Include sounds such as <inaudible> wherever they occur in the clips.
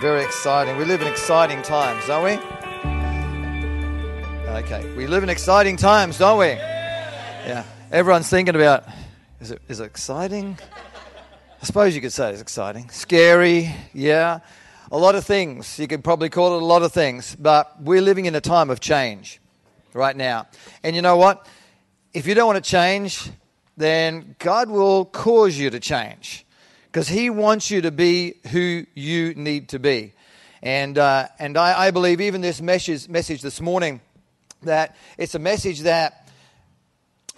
Very exciting. We live in exciting times, don't we? Okay, we live in exciting times, don't we? Yeah. Everyone's thinking about is it, is it exciting? I suppose you could say it's exciting. Scary, yeah. A lot of things. You could probably call it a lot of things, but we're living in a time of change right now. And you know what? If you don't want to change, then God will cause you to change because He wants you to be who you need to be. And, uh, and I, I, believe even this message, message this morning, that it's a message that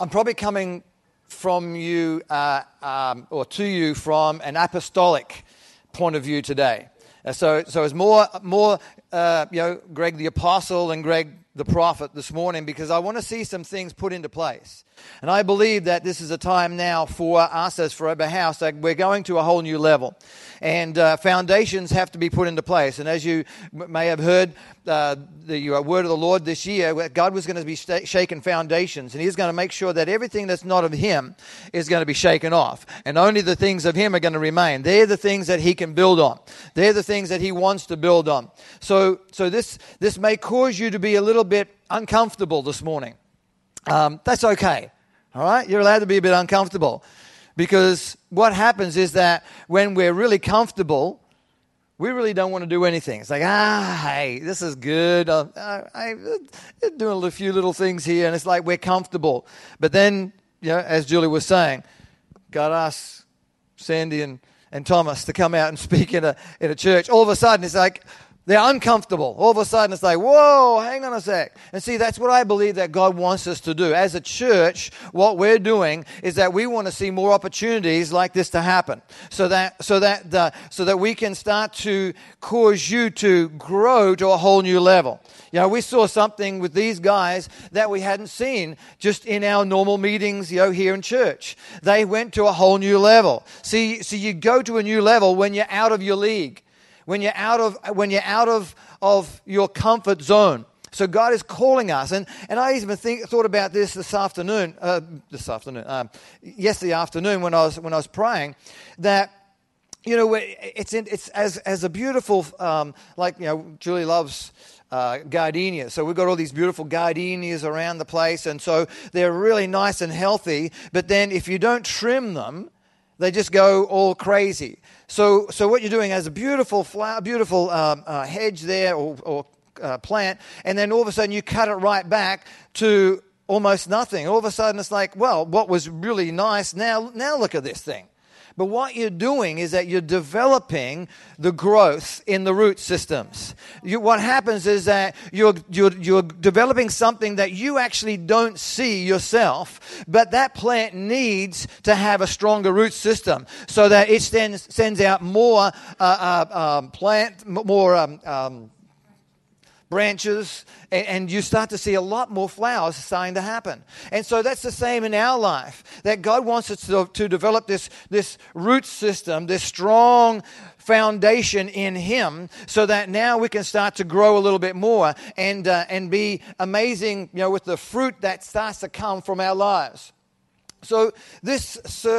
I'm probably coming from you uh, um, or to you from an apostolic point of view today. Uh, so, so it's more, more uh, you know, Greg the apostle and Greg the prophet this morning because I want to see some things put into place. And I believe that this is a time now for us as Forever House that we're going to a whole new level. And uh, foundations have to be put into place. And as you may have heard, uh, the word of the Lord this year, God was going to be shaking foundations. And He's going to make sure that everything that's not of Him is going to be shaken off. And only the things of Him are going to remain. They're the things that He can build on, they're the things that He wants to build on. So, so this, this may cause you to be a little bit uncomfortable this morning. Um, that's okay. All right? You're allowed to be a bit uncomfortable. Because what happens is that when we're really comfortable, we really don't want to do anything. It's like, ah, hey, this is good. Uh, I, am doing a few little things here, and it's like we're comfortable. But then, you know, as Julie was saying, God asks Sandy and, and Thomas to come out and <laughs> speak in a, in a church. All of a sudden, it's like, they're uncomfortable. All of a sudden, it's like, whoa, hang on a sec. And see, that's what I believe that God wants us to do. As a church, what we're doing is that we want to see more opportunities like this to happen, so that so that the, so that we can start to cause you to grow to a whole new level. You know, we saw something with these guys that we hadn't seen just in our normal meetings, you know, here in church. They went to a whole new level. See, so you go to a new level when you're out of your league when you're out of, when you're out of, of your comfort zone. So God is calling us, and, and I even think, thought about this this afternoon, uh, this afternoon, um, yesterday afternoon when I was when I was praying, that you know it's in, it's as as a beautiful um, like you know Julie loves uh, gardenias. So we've got all these beautiful gardenias around the place, and so they're really nice and healthy. But then if you don't trim them, they just go all crazy. So, so what you're doing has a beautiful flower, beautiful um, uh, hedge there or, or uh, plant, and then all of a sudden you cut it right back to almost nothing. All of a sudden it's like, well, what was really nice, now, now look at this thing. But what you're doing is that you're developing the growth in the root systems. You, what happens is that you're, you're, you're developing something that you actually don't see yourself, but that plant needs to have a stronger root system so that it sends, sends out more uh, uh, um, plant, more. Um, um, branches, and, and, you start to see a lot more flowers starting to happen. And so that's the same in our life, that God wants us to, to develop this, this root system, this strong foundation in Him, so that now we can start to grow a little bit more and, uh, and be amazing, you know, with the fruit that starts to come from our lives. So, this,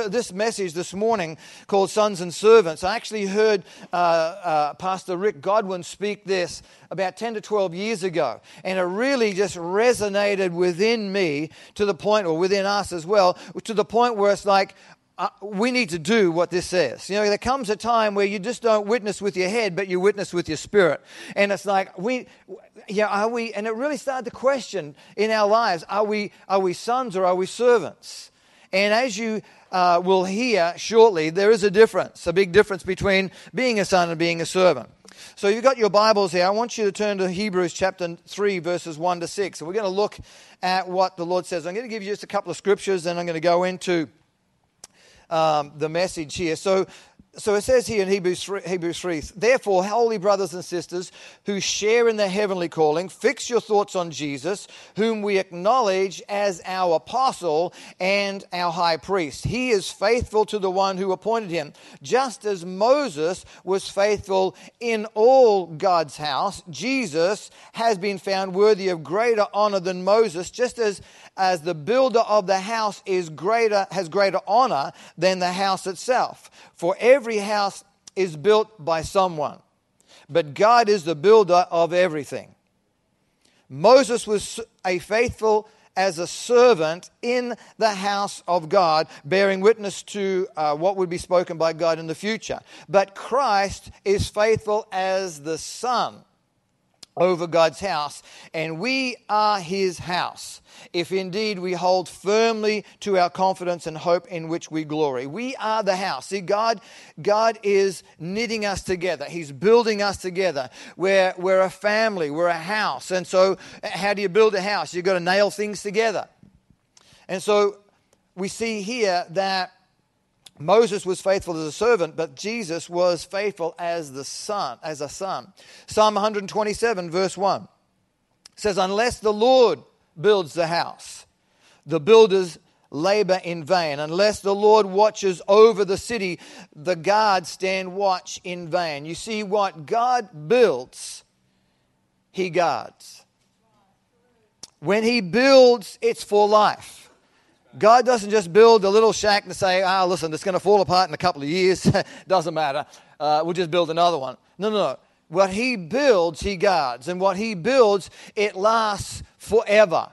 this message this morning called Sons and Servants, I actually heard uh, uh, Pastor Rick Godwin speak this about 10 to 12 years ago. And it really just resonated within me to the point, or within us as well, to the point where it's like, uh, we need to do what this says. You know, there comes a time where you just don't witness with your head, but you witness with your spirit. And it's like, we, yeah, are we, and it really started to question in our lives, are we, are we sons or are we servants? And as you uh, will hear shortly, there is a difference, a big difference between being a son and being a servant. So you've got your Bibles here. I want you to turn to Hebrews chapter 3, verses 1 to 6. So we're going to look at what the Lord says. I'm going to give you just a couple of scriptures, then I'm going to go into um, the message here. So so it says here in Hebrews 3, Hebrews 3, therefore, holy brothers and sisters who share in the heavenly calling, fix your thoughts on Jesus, whom we acknowledge as our apostle and our high priest. He is faithful to the one who appointed him, just as Moses was faithful in all God's house. Jesus has been found worthy of greater honor than Moses, just as as the builder of the house is greater, has greater honor than the house itself. For every house is built by someone, but God is the builder of everything. Moses was a faithful as a servant in the house of God, bearing witness to uh, what would be spoken by God in the future. But Christ is faithful as the son over God's house, and we are his house, if indeed we hold firmly to our confidence and hope in which we glory. We are the house. See, God, God is knitting us together. He's building us together. We're, we're a family, we're a house. And so, how do you build a house? You've got to nail things together. And so, we see here that Moses was faithful as a servant, but Jesus was faithful as the son, as a son. Psalm 127 verse 1 says, Unless the Lord builds the house, the builders labor in vain. Unless the Lord watches over the city, the guards stand watch in vain. You see, what God builds, He guards. When He builds, it's for life. God doesn't just build a little shack and say, ah, listen, it's going to fall apart in a couple of years. <laughs> doesn't matter. Uh, we'll just build another one. No, no, no. What He builds, He guards. And what He builds, it lasts forever.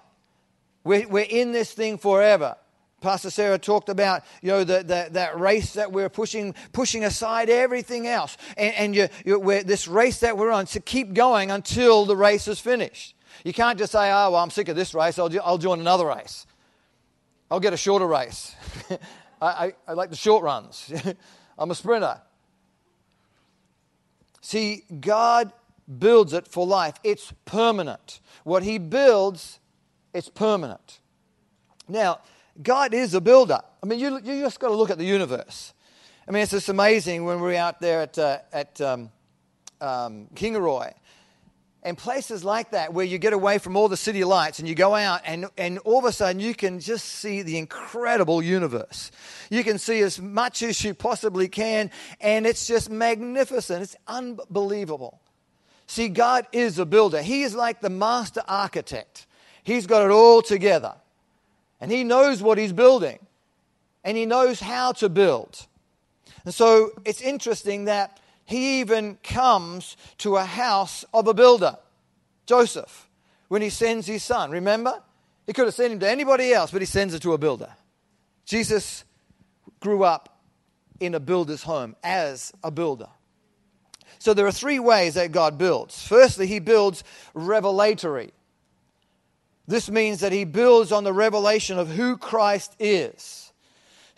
We're, we're in this thing forever. Pastor Sarah talked about, you know, the, the, that race that we're pushing, pushing aside everything else. And, and you, you, this race that we're on to keep going until the race is finished. You can't just say, oh, well, I'm sick of this race, I'll, I'll join another race. I'll get a shorter race. <laughs> I, I, I like the short runs. <laughs> I'm a sprinter. See, God builds it for life, it's permanent. What He builds, it's permanent. Now, God is a builder. I mean, you, you just got to look at the universe. I mean, it's just amazing when we're out there at, uh, at um, um, Kingaroy and places like that where you get away from all the city lights and you go out and, and all of a sudden you can just see the incredible universe. You can see as much as you possibly can and it's just magnificent. It's unbelievable. See, God is a builder. He is like the master architect. He's got it all together. And he knows what he's building. And he knows how to build. And so it's interesting that he even comes to a house of a builder, Joseph, when he sends his son. Remember? He could have sent him to anybody else, but he sends it to a builder. Jesus grew up in a builder's home as a builder. So there are three ways that God builds. Firstly, he builds revelatory. This means that he builds on the revelation of who Christ is.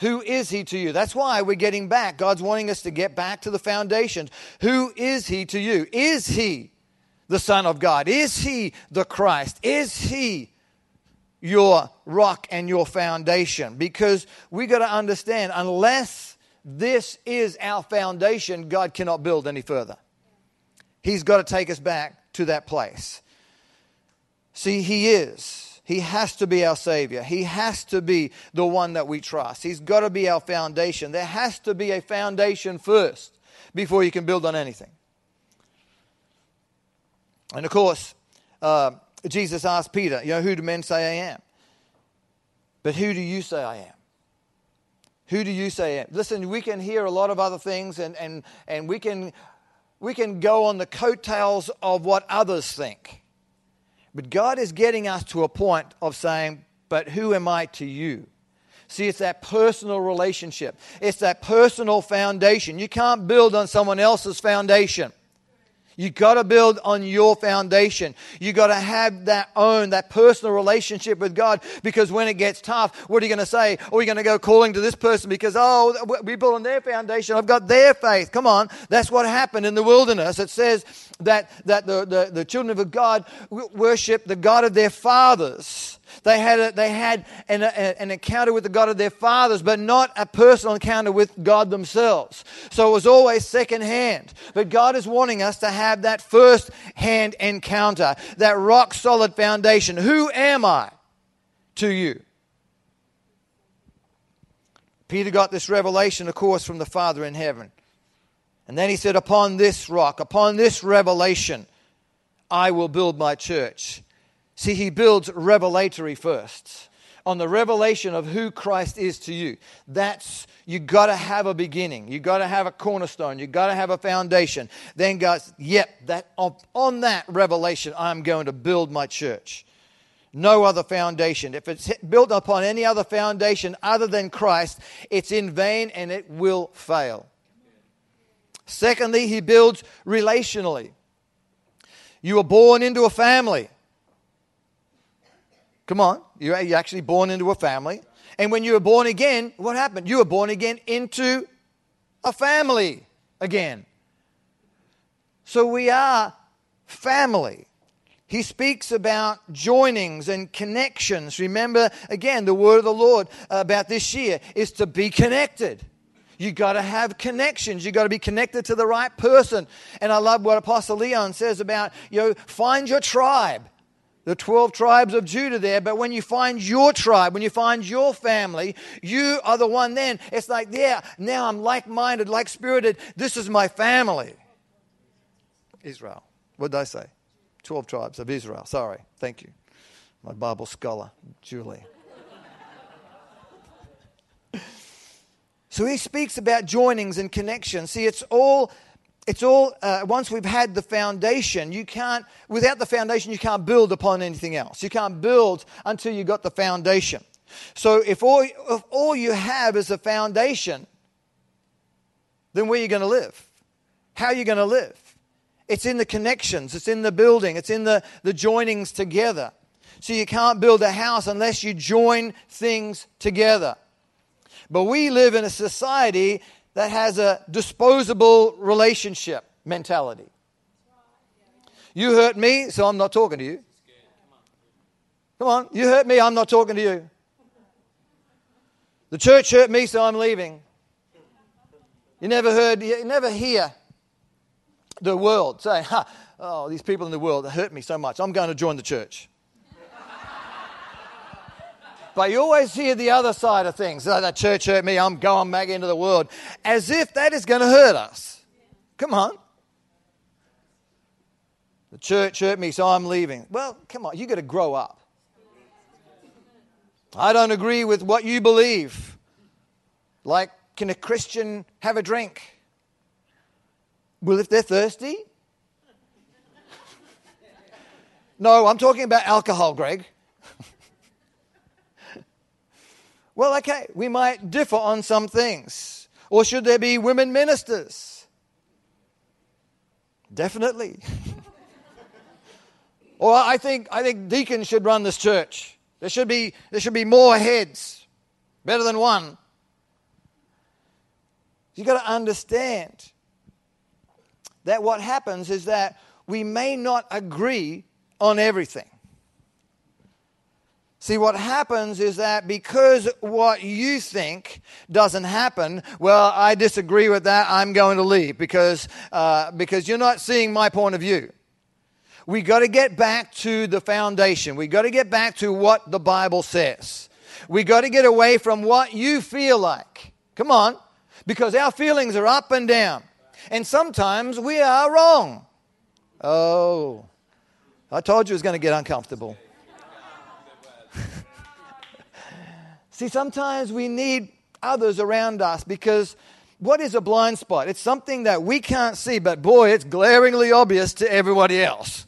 Who is he to you? That's why we're getting back. God's wanting us to get back to the foundations. Who is he to you? Is he the Son of God? Is he the Christ? Is he your rock and your foundation? Because we got to understand, unless this is our foundation, God cannot build any further. He's got to take us back to that place. See, He is. He has to be our Savior. He has to be the one that we trust. He's got to be our foundation. There has to be a foundation first before you can build on anything. And of course, uh, Jesus asked Peter, You know, who do men say I am? But who do you say I am? Who do you say I am? Listen, we can hear a lot of other things and, and, and we, can, we can go on the coattails of what others think. But God is getting us to a point of saying, But who am I to you? See, it's that personal relationship, it's that personal foundation. You can't build on someone else's foundation. You got to build on your foundation. You got to have that own, that personal relationship with God because when it gets tough, what are you going to say? Or we going to go calling to this person because, oh, we built on their foundation. I've got their faith. Come on. That's what happened in the wilderness. It says that, that the, the, the children of God worship the God of their fathers they had, a, they had an, a, an encounter with the God of their fathers, but not a personal encounter with God themselves. So it was always second hand. But God is wanting us to have that first hand encounter, that rock solid foundation. Who am I to you? Peter got this revelation, of course, from the Father in heaven. And then he said, Upon this rock, upon this revelation, I will build my church. See, he builds revelatory first. on the revelation of who Christ is to you. That's you got to have a beginning. You got to have a cornerstone. You got to have a foundation. Then God, yep, that on that revelation, I'm going to build my church. No other foundation. If it's built upon any other foundation other than Christ, it's in vain and it will fail. Secondly, he builds relationally. You were born into a family. Come on, you're actually born into a family. And when you were born again, what happened? You were born again into a family again. So we are family. He speaks about joinings and connections. Remember, again, the word of the Lord about this year is to be connected. You got to have connections. You got to be connected to the right person. And I love what Apostle Leon says about, you know, find your tribe. The 12 tribes of Judah there, but when you find your tribe, when you find your family, you are the one then. It's like, yeah, now I'm like minded, like spirited. This is my family. Israel. What did I say? 12 tribes of Israel. Sorry. Thank you. My Bible scholar, Julie. <laughs> So he speaks about joinings and connections. See, it's all, it's all uh, once we've had the foundation, you can't, without the foundation, you can't build upon anything else. You can't build until you got the foundation. So if all, if all you have is a foundation, then where are you going to live? How are you going to live? It's in the connections, it's in the building, it's in the, the joinings together. So you can't build a house unless you join things together. But we live in a society that has a disposable relationship mentality. You hurt me, so I'm not talking to you. Come on, you hurt me, I'm not talking to you. The church hurt me, so I'm leaving. You never heard, you never hear the world say, ha, oh, these people in the world hurt me so much, I'm going to join the church. But you always hear the other side of things. Oh, the church hurt me, I'm going back into the world. As if that is going to hurt us. Come on. The church hurt me, so I'm leaving. Well, come on, you got to grow up. I don't agree with what you believe. Like, can a Christian have a drink? Well, if they're thirsty? <laughs> No, I'm talking about alcohol, Greg. Well, okay, we might differ on some things. Or should there be women ministers? Definitely. <laughs> or I think, I think deacons should run this church. There should, be, there should be more heads, better than one. You've got to understand that what happens is that we may not agree on everything. See, what happens is that because what you think doesn't happen, well, I disagree with that. I'm going to leave because, uh, because you're not seeing my point of view. We got to get back to the foundation. We got to get back to what the Bible says. We got to get away from what you feel like. Come on, because our feelings are up and down, and sometimes we are wrong. Oh, I told you it was going to get uncomfortable. See, sometimes we need others around us because what is a blind spot? It's something that we can't see, but boy, it's glaringly obvious to everybody else.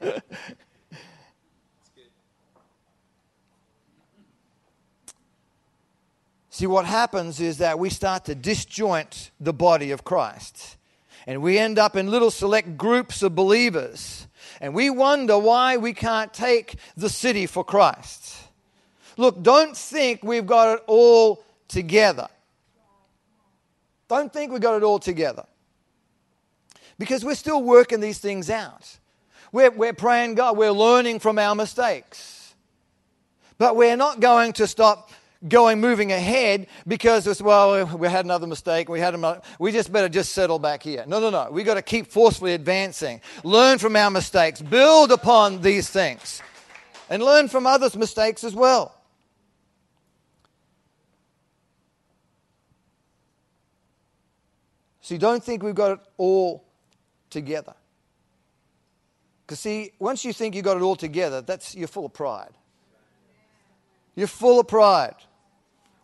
<laughs> See, what happens is that we start to disjoint the body of Christ. And we end up in little select groups of believers. And we wonder why we can't take the city for Christ. Look, don't think we've got it all together. Don't think we've got it all together. Because we're still working these things out. We're, we're praying God, we're learning from our mistakes. But we're not going to stop going moving ahead because it's well we had another mistake we had a, we just better just settle back here no no no we got to keep forcefully advancing learn from our mistakes build upon these things and learn from others mistakes as well See, don't think we've got it all together. Because, see, once you think you've got it all together, that's, you're full of pride. You're full of pride.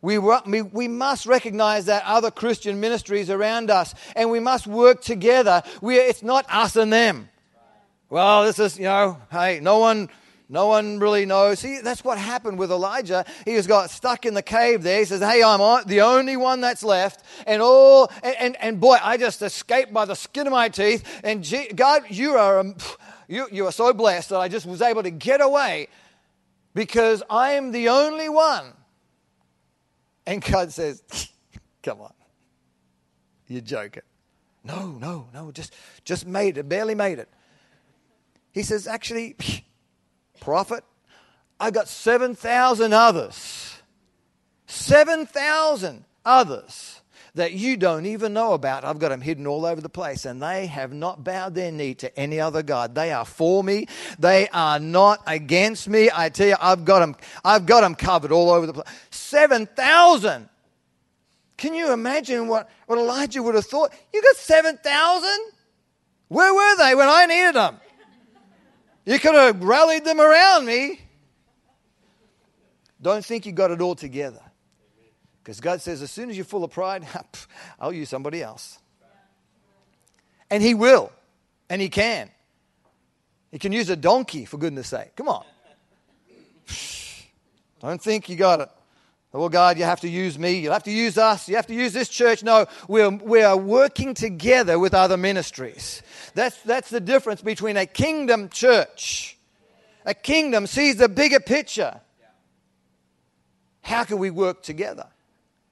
We, we, we must recognize that other Christian ministries around us and we must work together. We, it's not us and them. Well, this is, you know, hey, no one, no one really knows. See, that's what happened with Elijah. He has got stuck in the cave there. He says, Hey, I'm the only one that's left. And oh, and, and, and boy, I just escaped by the skin of my teeth. And gee, God, you are, um, you, you are so blessed that I just was able to get away because I am the only one. And God says, <laughs> Come on. You're joking. No, no, no, just, just made it, barely made it. He says, Actually, prophet, I've got 7,000 others. 7,000 others that you don't even know about. I've got them hidden all over the place, and they have not bowed their knee to any other God. They are for me. They are not against me. I tell you, I've got them, I've got them covered all over the place. 7,000. Can you imagine what, what Elijah would have thought? You got 7,000? Where were they when I needed them? You could have rallied them around me. Don't think you got it all together. Because God says, as soon as you're full of pride, <laughs> I'll use somebody else. And He will. And He can. He can use a donkey, for goodness sake. Come on. Don't think you got it. Oh, God, you have to use me. You'll have to use us. You have to use this church. No, we're, we are working together with other ministries. That's, that's the difference between a kingdom church. A kingdom sees the bigger picture. How can we work together?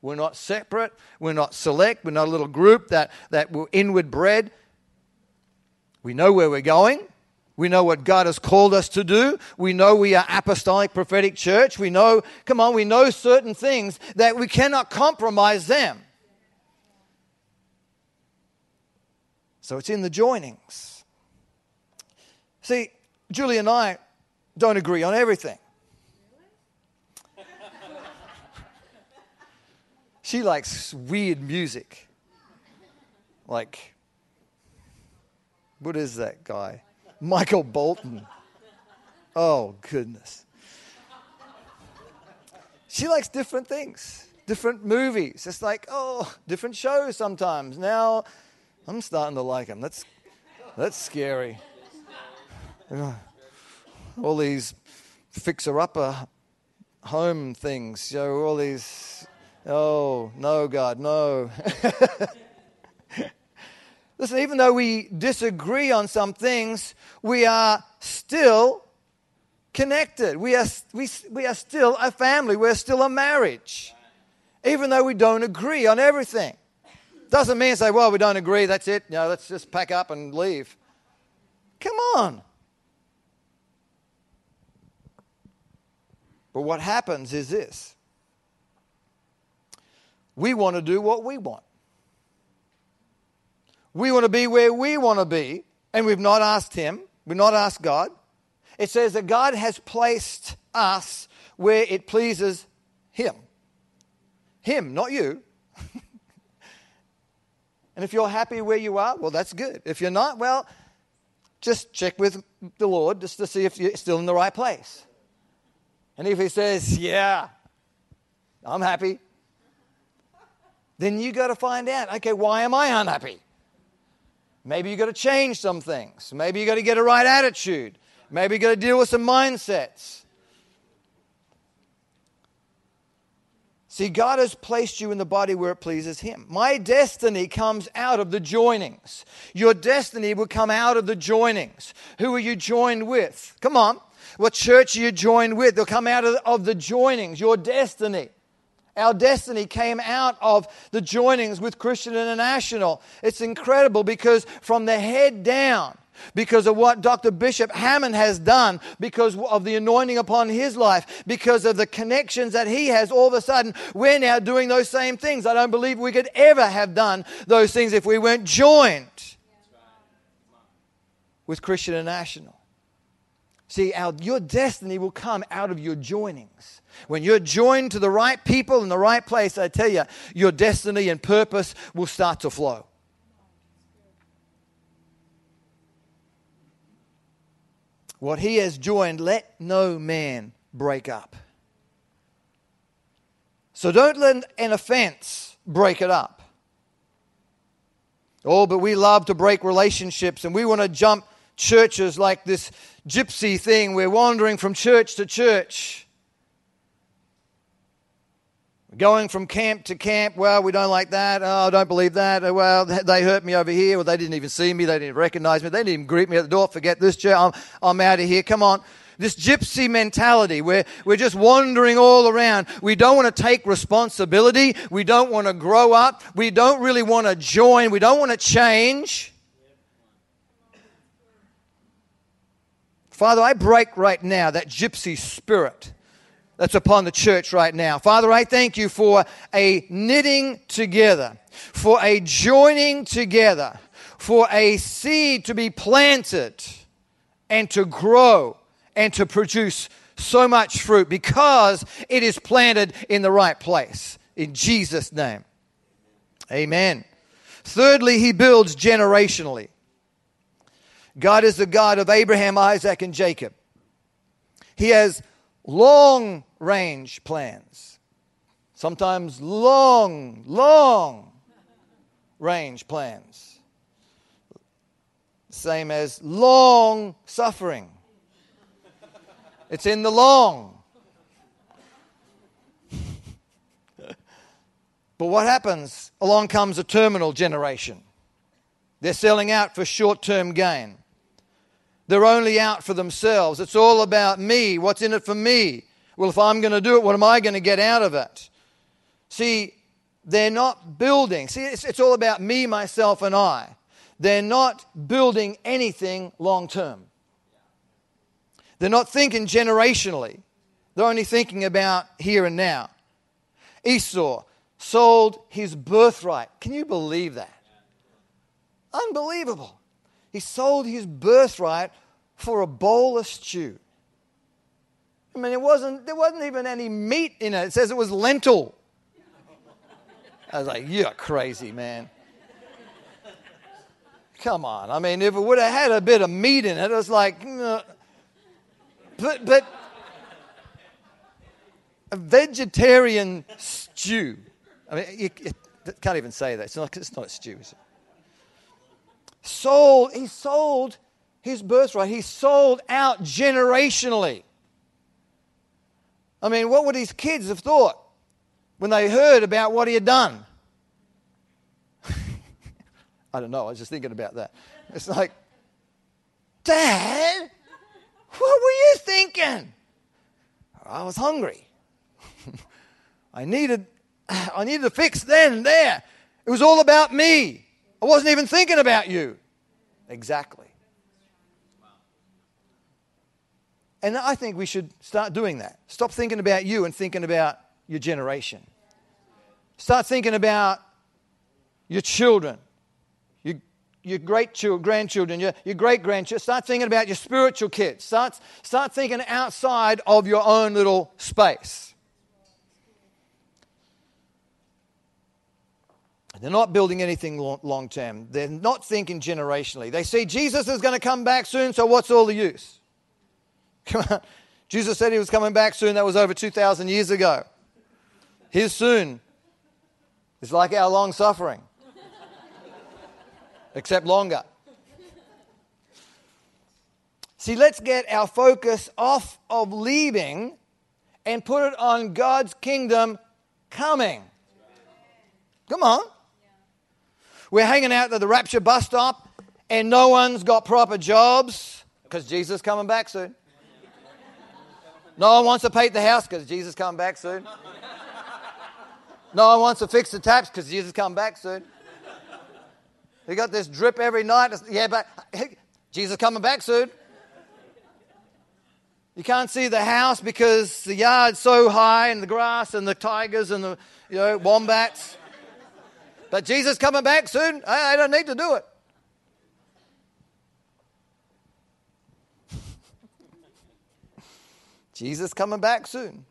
We're not separate. We're not select. We're not a little group that, that we're inward bred. We know where we're going. We know what God has called us to do. We know we are apostolic prophetic church. We know, come on, we know certain things that we cannot compromise them. So it's in the joinings. See, Julie and I don't agree on everything. <laughs> she likes weird music. Like, what is that guy? Michael Bolton. Oh, goodness. She likes different things, different movies. It's like, oh, different shows sometimes. Now I'm starting to like them. That's, that's scary. All these fixer upper home things, you know, all these, oh, no, God, no. <laughs> Listen, even though we disagree on some things, we are still connected. We are, we, we are still a family. We're still a marriage. Even though we don't agree on everything. Doesn't mean say, well, we don't agree, that's it. Know, let's just pack up and leave. Come on. But what happens is this we want to do what we want. We want to be where we want to be, and we've not asked Him, we've not asked God. It says that God has placed us where it pleases Him. Him, not you. <laughs> and if you're happy where you are, well, that's good. If you're not, well, just check with the Lord just to see if you're still in the right place. And if He says, Yeah, I'm happy, then you got to find out, okay, why am I unhappy? Maybe you got to change some things. Maybe you got to get a right attitude. Maybe you got to deal with some mindsets. See, God has placed you in the body where it pleases Him. My destiny comes out of the joinings. Your destiny will come out of the joinings. Who are you joined with? Come on. What church are you joined with? They'll come out of, of the joinings, your destiny. Our destiny came out of the joinings with Christian International. It's incredible because from the head down, because of what Dr. Bishop Hamon has done, because of the anointing upon his life, because of the connections that he has, all of a sudden, we're now doing those same things. I don't believe we could ever have done those things if we weren't joined with Christian International. See, our, your destiny will come out of your joinings. When you're joined to the right people in the right place, I tell you, your destiny and purpose will start to flow. What he has joined, let no man break up. So don't let an offense break it up. Oh, but we love to break relationships and we want to jump churches like this gypsy thing. We're wandering from church to church. Going from camp to camp. Well, we don't like that. Oh, I don't believe that. Oh, well, they hurt me over here. Well, they didn't even see me. They didn't recognize me. They didn't even greet me at the door. Forget this church. I'm, I'm out of here. Come on this gypsy mentality where we're just wandering all around. We don't want to take responsibility. We don't want to grow up. We don't really want to join. We don't want to change. Father, I break right now that gypsy spirit that's upon the church right now. Father, I thank you for a knitting together, for a joining together, for a seed to be planted and to grow and to produce so much fruit because it is planted in the right place. In Jesus' name. Amen. Thirdly, he builds generationally. God is the God of Abraham, Isaac, and Jacob. He has long range plans, sometimes long, long range plans. Same as long suffering. It's in the long. <laughs> but what happens? Along comes a terminal generation. They're selling out for short term gain. They're only out for themselves. It's all about me. What's in it for me? Well, if I'm going to do it, what am I going to get out of it? See, they're not building. See, it's, it's all about me, myself, and I. They're not building anything long term. They're not thinking generationally, they're only thinking about here and now. Esau sold his birthright. Can you believe that? Unbelievable. He sold his birthright for a bowl of stew. I mean, it wasn't, there wasn't even any meat in it. It says it was lentil. I was like, you're crazy, man. Come on. I mean, if it would have had a bit of meat in it, it was like, but, but a vegetarian stew. I mean, you, you can't even say that. It's not, it's not a stew, is it? Sold, he sold his birthright. He sold out generationally. I mean, what would his kids have thought when they heard about what he had done? <laughs> I don't know. I was just thinking about that. It's like, Dad, what were you thinking? I was hungry. <laughs> I needed I needed a fix then and there. It was all about me. I wasn't even thinking about you. Exactly. And I think we should start doing that. Stop thinking about you and thinking about your generation. Start thinking about your children your great children, grandchildren, your, your great grandchildren. Start thinking about your spiritual kids. Start, start thinking outside of your own little space. They're not building anything long term. They're not thinking generationally. They see Jesus is going to come back soon, so what's all the use? Come on. Jesus said he was coming back soon. That was over 2,000 years ago. His soon is like our long suffering except longer. See, let's get our focus off of leaving and put it on God's kingdom coming. Come on. We're hanging out at the Rapture bus stop and no one's got proper jobs because Jesus is coming back soon. No one wants to paint the house because Jesus coming back soon. No one wants to fix the taps because Jesus coming back soon. We got this drip every night. Yeah, but Jesus coming back soon. You can't see the house because the yard's so high and the grass and the tigers and the you know wombats. But Jesus coming back soon. I, I don't need to do it. Jesus coming back soon.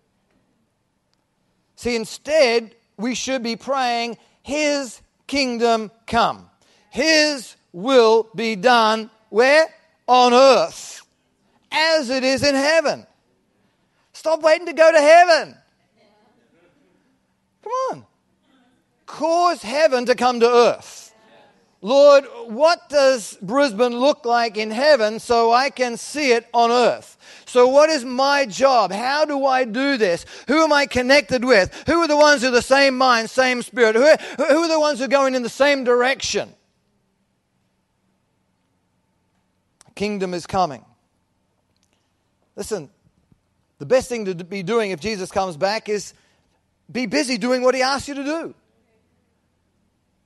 See, instead, we should be praying, His kingdom come. His will be done where? On earth as it is in heaven. Stop waiting to go to heaven. Come on. Cause heaven to come to earth. Lord, what does Brisbane look like in heaven so I can see it on earth? So, what is my job? How do I do this? Who am I connected with? Who are the ones who are the same mind, same spirit? Who are, who are the ones who are going in the same direction? Kingdom is coming. Listen, the best thing to be doing if Jesus comes back is be busy doing what he asks you to do.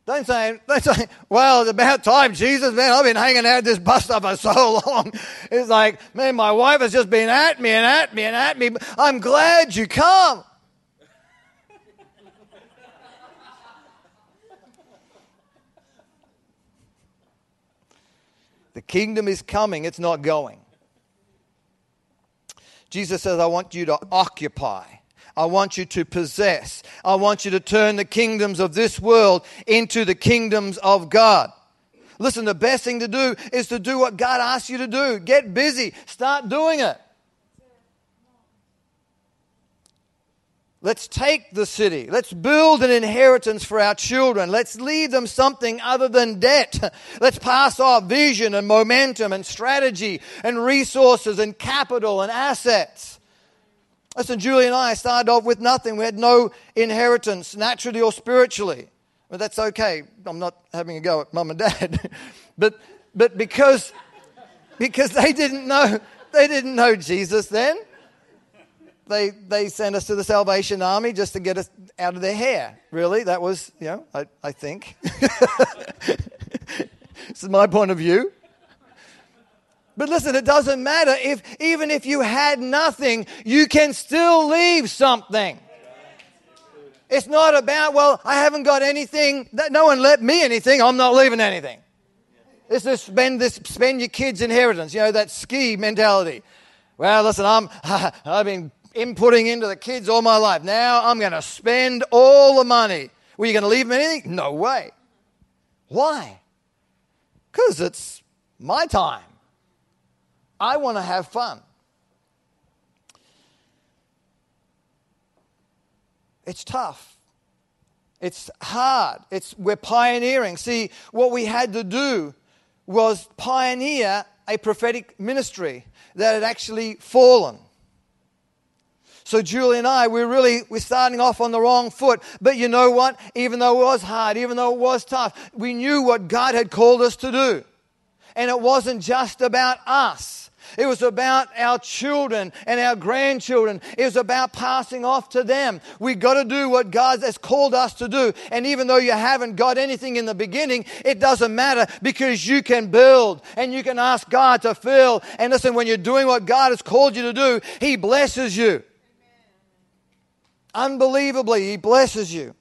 Don't say, don't say, well, it's about time, Jesus, man, I've been hanging out this bus stop for so <laughs> long. It's like, man, my wife has just been at me and at me and at me. I'm glad you come. <laughs> the kingdom is coming, it's not going. Jesus says, I want you to occupy. I want you to possess. I want you to turn the kingdoms of this world into the kingdoms of God. Listen, the best thing to do is to do what God asks you to do. Get busy. Start doing it. Let's take the city. Let's build an inheritance for our children. Let's leave them something other than debt. <laughs> Let's pass off vision and momentum and strategy and resources and capital and assets. Listen, Julie and I started off with nothing. We had no inheritance, naturally or spiritually. But that's okay. I'm not having a go at mum and dad. <laughs> but, but because, because they didn't know, they didn't know Jesus then. They, they sent us to the Salvation Army just to get us out of their hair. Really, that was, you know, I, I think. <laughs> this is my point of view. But listen, it doesn't matter if even if you had nothing, you can still leave something. It's not about, well, I haven't got anything. No one let me anything. I'm not leaving anything. It's to spend this, spend your kids' inheritance. You know that ski mentality. Well, listen, I'm, <laughs> I've been inputting into the kids all my life. Now I'm going to spend all the money. Were you going to leave them anything? No way. Why? Because it's my time. I want to have fun. It's tough. It's hard. It's we're pioneering. See, what we had to do was pioneer a prophetic ministry that had actually fallen. So Julie and I, we're really we're starting off on the wrong foot. But you know what? Even though it was hard, even though it was tough, we knew what God had called us to do. And it wasn't just about us. It was about our children and our grandchildren. It was about passing off to them. We got to do what God has called us to do. And even though you haven't got anything in the beginning, it doesn't matter because you can build and you can ask God to fill. And listen, when you're doing what God has called you to do, He blesses you. Unbelievably, He blesses you.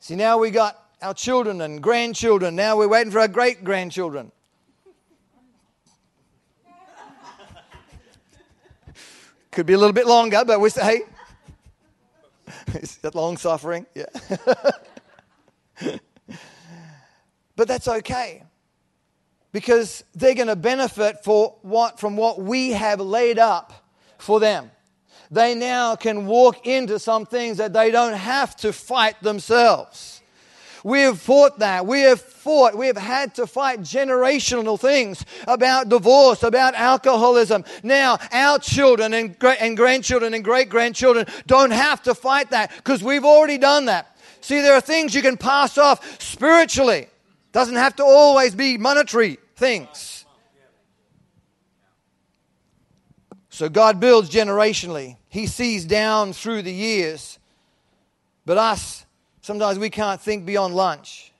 See, now we got our children and grandchildren. Now we're waiting for our great grandchildren. Could be a little bit longer, but we say, hey, <laughs> is that long suffering? Yeah. <laughs> but that's okay because they're going to benefit for what, from what we have laid up for them. They now can walk into some things that they don't have to fight themselves. We have fought that. We have fought. We have had to fight generational things about divorce, about alcoholism. Now, our children and, and grandchildren and great grandchildren don't have to fight that because we've already done that. See, there are things you can pass off spiritually. Doesn't have to always be monetary things. So God builds generationally. He sees down through the years. But us, Sometimes we can't think beyond lunch.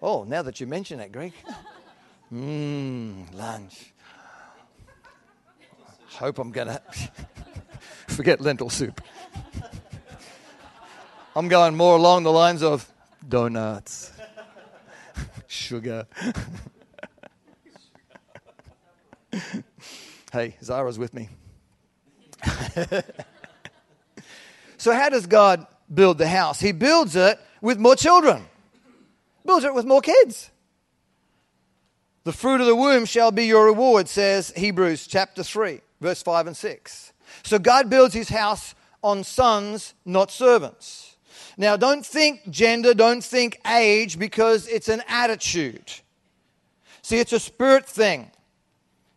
Oh, now that you mention it, Greg. Mmm, lunch. Hope I'm going <laughs> to forget lentil soup. I'm going more along the lines of donuts, <laughs> sugar. <laughs> hey, Zara's with me. So, how does God build the house? He builds it with more children, builds it with more kids. The fruit of the womb shall be your reward, says Hebrews chapter 3, verse 5 and 6. So, God builds his house on sons, not servants. Now, don't think gender, don't think age, because it's an attitude. See, it's a spirit thing.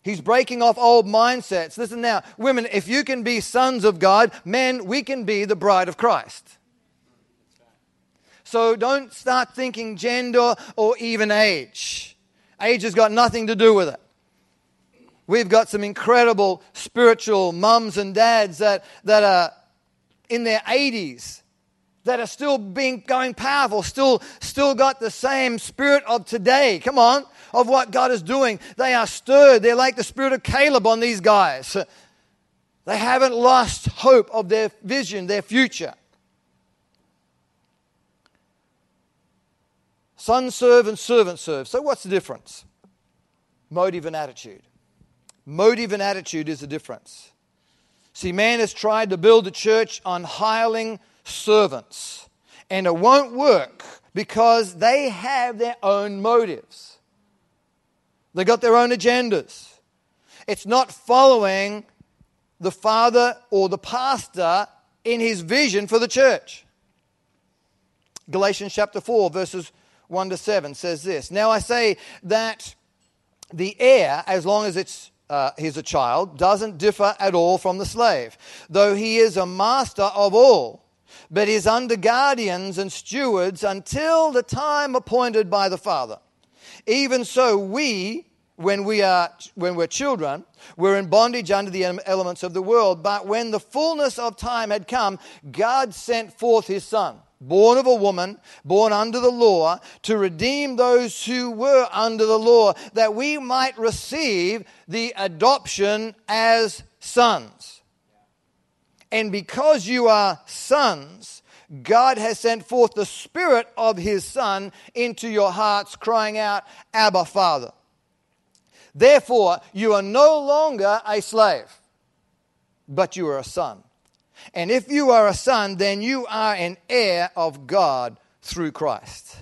He's breaking off old mindsets. Listen now, women, if you can be sons of God, men, we can be the bride of Christ. So don't start thinking gender or even age. Age has got nothing to do with it. We've got some incredible spiritual mums and dads that, that are in their 80s that are still being going powerful, still, still got the same spirit of today. Come on, of what God is doing. They are stirred. They're like the spirit of Caleb on these guys. They haven't lost hope of their vision, their future. Son serve and servant serve. So, what's the difference? Motive and attitude. Motive and attitude is the difference. See, man has tried to build a church on hireling servants, and it won't work because they have their own motives. They got their own agendas. It's not following the father or the pastor in his vision for the church. Galatians chapter 4, verses 1 to 7 says this Now I say that the heir, as long as it's uh, he's a child, doesn't differ at all from the slave, though he is a master of all, but is under guardians and stewards until the time appointed by the Father. Even so, we, when we are when we're children, we're in bondage under the elements of the world. But when the fullness of time had come, God sent forth His Son born of a woman, born under the law, to redeem those who were under the law, that we might receive the adoption as sons. And because you are sons, God has sent forth the Spirit of His Son into your hearts, crying out, Abba, Father. Therefore, you are no longer a slave, but you are a son. And if you are a son, then you are an heir of God through Christ.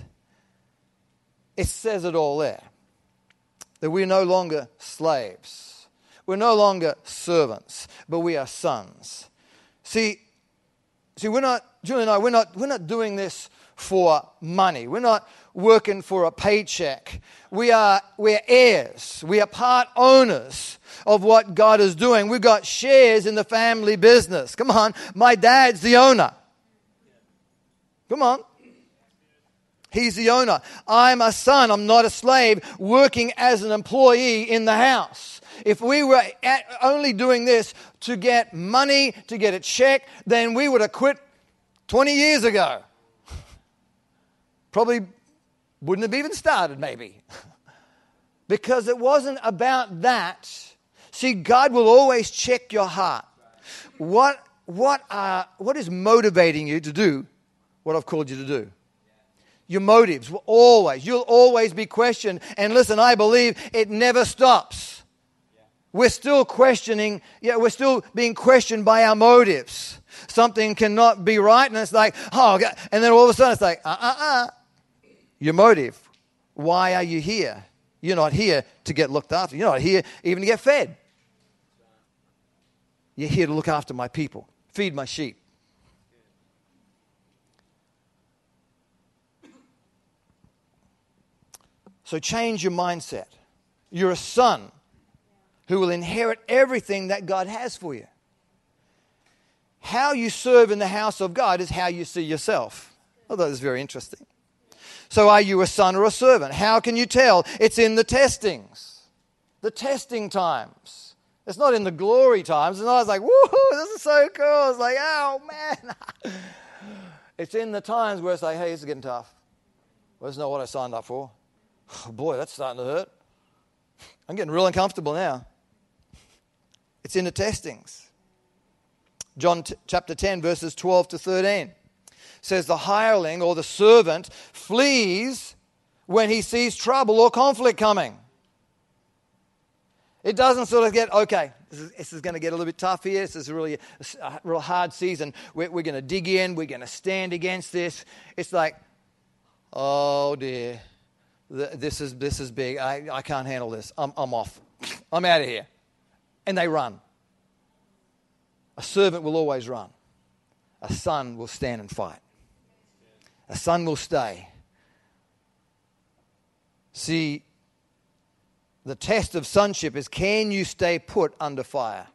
It says it all there. That we're no longer slaves. We're no longer servants, but we are sons. See, see, we're not, Julie and I, we're not, we're not doing this for money. We're not working for a paycheck. We are, we're heirs. We are part owners of what God is doing. We've got shares in the family business. Come on, my dad's the owner. Come on. He's the owner. I'm a son. I'm not a slave working as an employee in the house. If we were only doing this to get money, to get a check, then we would have quit 20 years ago. <laughs> Probably wouldn't have even started, maybe. <laughs> because it wasn't about that. See, God will always check your heart. What, what, are, what is motivating you to do what I've called you to do? Your motives always, you'll always be questioned. And listen, I believe it never stops. We're still questioning, yeah, we're still being questioned by our motives. Something cannot be right, and it's like, oh, God. and then all of a sudden it's like, uh uh uh. Your motive. Why are you here? You're not here to get looked after. You're not here even to get fed. You're here to look after my people, feed my sheep. So change your mindset. You're a son who will inherit everything that God has for you. How you serve in the house of God is how you see yourself. I thought that was very interesting. So, are you a son or a servant? How can you tell? It's in the testings, the testing times. It's not in the glory times. And I was like, woohoo, this is so cool. It's like, oh, man. <laughs> it's in the times where it's like, hey, this is getting tough. Well, that's not what I signed up for. Oh, <sighs> boy, that's starting to hurt. <laughs> I'm getting real uncomfortable now. <laughs> It's in the testings. John t- chapter 10, verses 12 to 13 says the hireling or the servant flees when he sees trouble or conflict coming. It doesn't sort of get, okay, this is, this is going to get a little bit tough here. This is really a, real hard season. We're, we're going to dig in. We're going to stand against this. It's like, oh dear, this is, this is big. I, I can't handle this. I'm, I'm off. I'm out of here. And they run. A servant will always run. a son will stand and fight. A son will stay. See, the test of sonship is can you stay put under fire?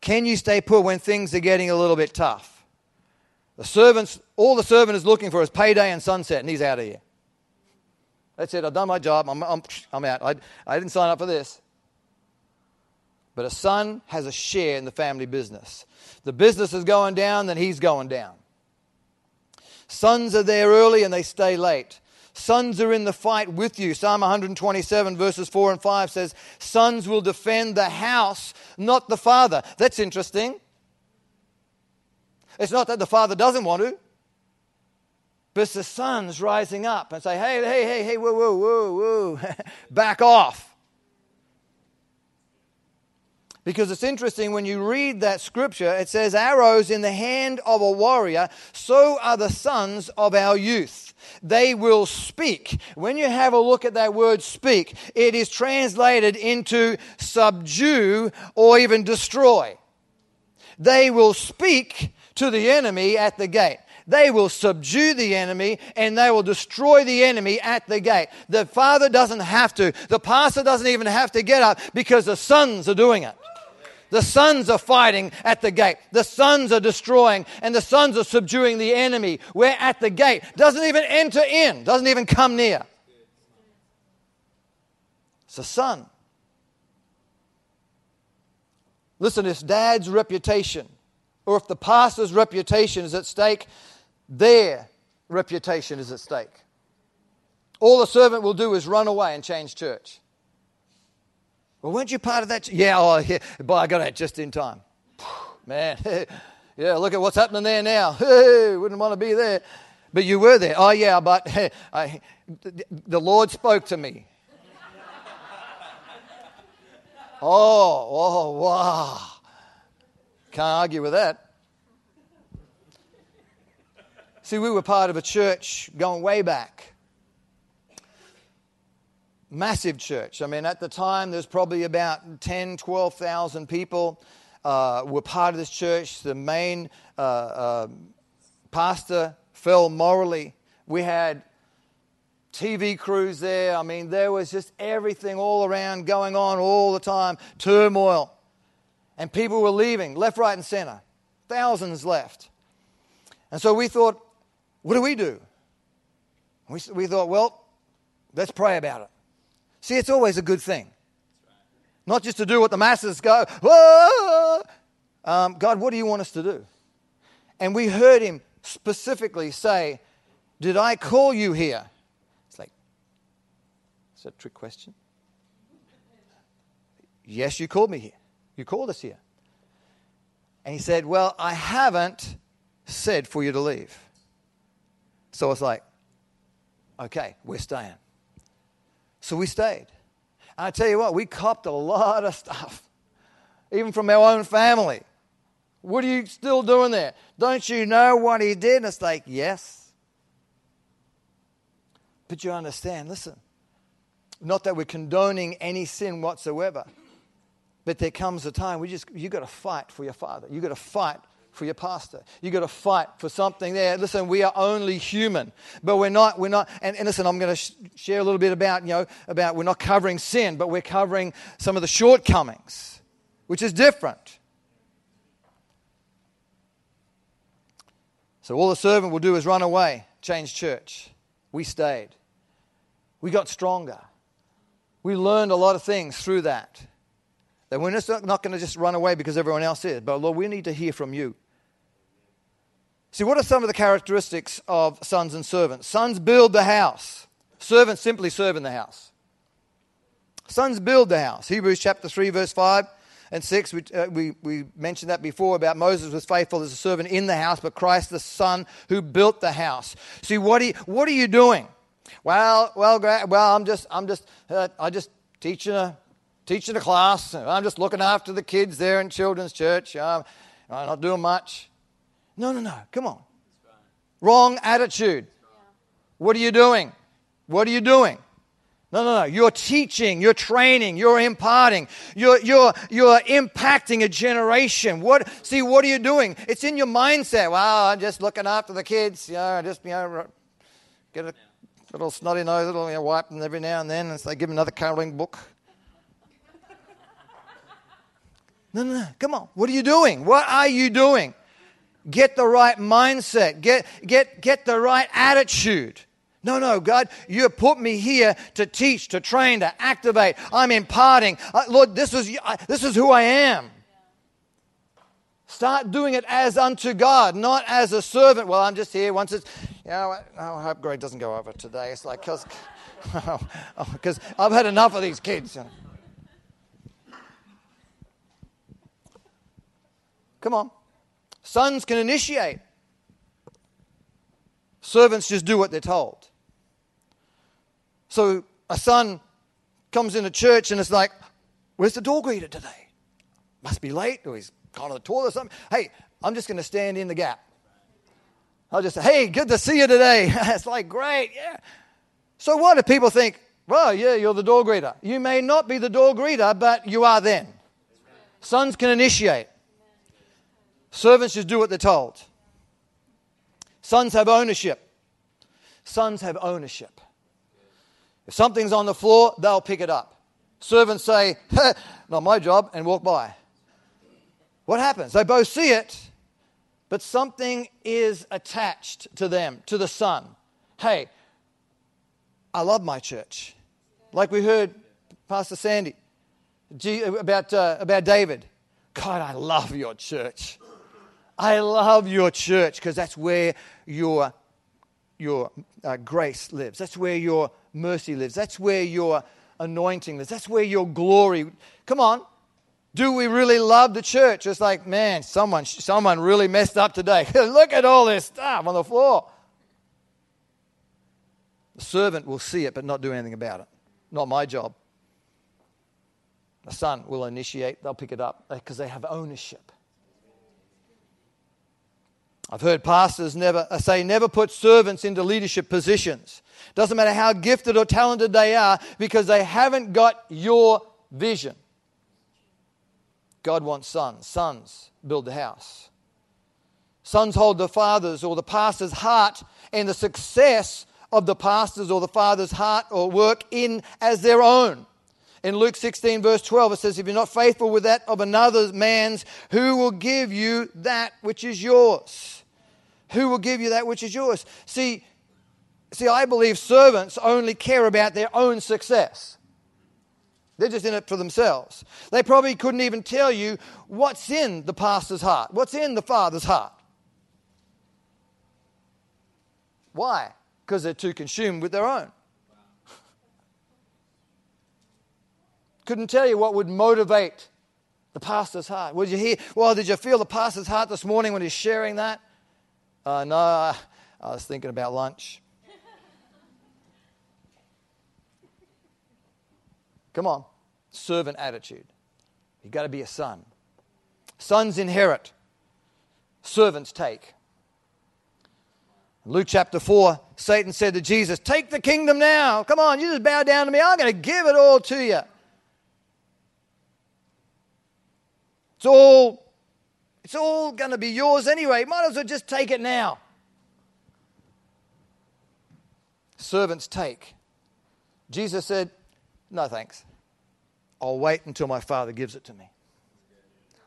Can you stay put when things are getting a little bit tough? The servants, all the servant is looking for is payday and sunset, and he's out of here. That's it. I've done my job. I'm, I'm, I'm out. I, I didn't sign up for this. But a son has a share in the family business. The business is going down, then he's going down. Sons are there early and they stay late. Sons are in the fight with you. Psalm 127, verses 4 and 5 says, Sons will defend the house, not the father. That's interesting. It's not that the father doesn't want to, but it's the sons rising up and say, Hey, hey, hey, hey, whoa, whoa, whoa, whoa, <laughs> back off. Because it's interesting when you read that scripture, it says, Arrows in the hand of a warrior, so are the sons of our youth. They will speak. When you have a look at that word speak, it is translated into subdue or even destroy. They will speak to the enemy at the gate. They will subdue the enemy and they will destroy the enemy at the gate. The father doesn't have to. The pastor doesn't even have to get up because the sons are doing it. The sons are fighting at the gate. The sons are destroying and the sons are subduing the enemy. We're at the gate. Doesn't even enter in, doesn't even come near. It's a son. Listen, if dad's reputation or if the pastor's reputation is at stake, their reputation is at stake. All the servant will do is run away and change church. Well, weren't you part of that? Yeah, oh, yeah, but I got it just in time. <sighs> Man, <laughs> yeah, look at what's happening there now. <laughs> Wouldn't want to be there. But you were there. Oh, yeah, but <laughs> I, the Lord spoke to me. oh, oh, wow. Can't argue with that. See, we were part of a church going way back. Massive church. I mean, at the time, there's probably about 10, 12,000 people uh, were part of this church. The main uh, uh, pastor fell morally. We had TV crews there. I mean, there was just everything all around going on all the time, turmoil. And people were leaving left, right, and center. Thousands left. And so we thought, what do we do? We, we thought, well, let's pray about it. See, it's always a good thing. Not just to do what the masses go, um, God, what do you want us to do? And we heard him specifically say, Did I call you here? It's like, is that a trick question? Yes, you called me here. You called us here. And he said, Well, I haven't said for you to leave. So it's like, okay, we're staying. So we stayed. And I tell you what, we copped a lot of stuff, even from our own family. What are you still doing there? Don't you know what he did? And it's like, yes. But you understand, listen, not that we're condoning any sin whatsoever, but there comes a time we just, you got to fight for your father. You got to fight for your pastor. You've got to fight for something there. Listen, we are only human, but we're not. We're not. And, and listen, I'm going to sh- share a little bit about you know about we're not covering sin, but we're covering some of the shortcomings, which is different. So all the servant will do is run away, change church. We stayed. We got stronger. We learned a lot of things through that. That we're not going to just run away because everyone else is. But Lord, we need to hear from you. See, what are some of the characteristics of sons and servants? Sons build the house, servants simply serve in the house. Sons build the house. Hebrews chapter 3, verse 5 and 6, we, uh, we, we mentioned that before about Moses was faithful as a servant in the house, but Christ the Son who built the house. See, what you, what are you doing? Well, well, well, I'm just, I'm just, uh, I just teaching a, teaching a class. I'm just looking after the kids there in children's church. I'm not doing much. No, no, no. Come on. Wrong attitude. What are you doing? What are you doing? No, no, no. You're teaching, you're training, you're imparting, you're, you're, you're impacting a generation. What, see, what are you doing? It's in your mindset. Well, I'm just looking after the kids, you know, I just, you know, get a little snotty nose, little, you know, wipe them every now and then, and say, give them another coloring book. No, no, no. Come on. What are you doing? What are you doing? Get the right mindset. Get, get, get the right attitude. No, no, God, you put me here to teach, to train, to activate. I'm imparting. Uh, Lord, this is, uh, this is who I am. Start doing it as unto God, not as a servant. Well, I'm just here once it's, you know, oh, I hope Greg doesn't go over today. It's like, because <laughs> oh, I've had enough of these kids. Come on. Sons can initiate. Servants just do what they're told. So a son comes into church and it's like, Where's the door greeter today? Must be late, or he's gone to the toilet or something. Hey, I'm just going to stand in the gap. I'll just say, Hey, good to see you today. <laughs> it's like, Great, yeah. So what if people think, Well, yeah, you're the door greeter? You may not be the door greeter, but you are then. Sons can initiate. Servants just do what they're told. Sons have ownership. Sons have ownership. If something's on the floor, they'll pick it up. Servants say, Not my job, and walk by. What happens? They both see it, but something is attached to them, to the son. Hey, I love my church. Like we heard Pastor Sandy about, uh, about David. God, I love your church. I love your church because that's where your, your uh, grace lives. That's where your mercy lives. That's where your anointing lives. That's where your glory. Come on. Do we really love the church? It's like, man, someone, someone really messed up today. <laughs> Look at all this stuff on the floor. The servant will see it but not do anything about it. Not my job. The son will initiate, they'll pick it up because they have ownership. I've heard pastors never uh, say never put servants into leadership positions. Doesn't matter how gifted or talented they are because they haven't got your vision. God wants sons. Sons build the house. Sons hold the father's or the pastor's heart and the success of the pastor's or the father's heart or work in as their own. In Luke 16, verse 12, it says, If you're not faithful with that of another man's, who will give you that which is yours? Who will give you that which is yours? See, see, I believe servants only care about their own success. They're just in it for themselves. They probably couldn't even tell you what's in the pastor's heart, what's in the father's heart. Why? Because they're too consumed with their own. <laughs> Couldn't tell you what would motivate the pastor's heart. Would you hear? Well, did you feel the pastor's heart this morning when he's sharing that? Uh, no, I was thinking about lunch. Come on, servant attitude. You've got to be a son. Sons inherit, servants take. Luke chapter 4, Satan said to Jesus, Take the kingdom now. Come on, you just bow down to me. I'm going to give it all to you. It's all it's all going to be yours anyway. Might as well just take it now. Servants take. Jesus said, No thanks. I'll wait until my Father gives it to me.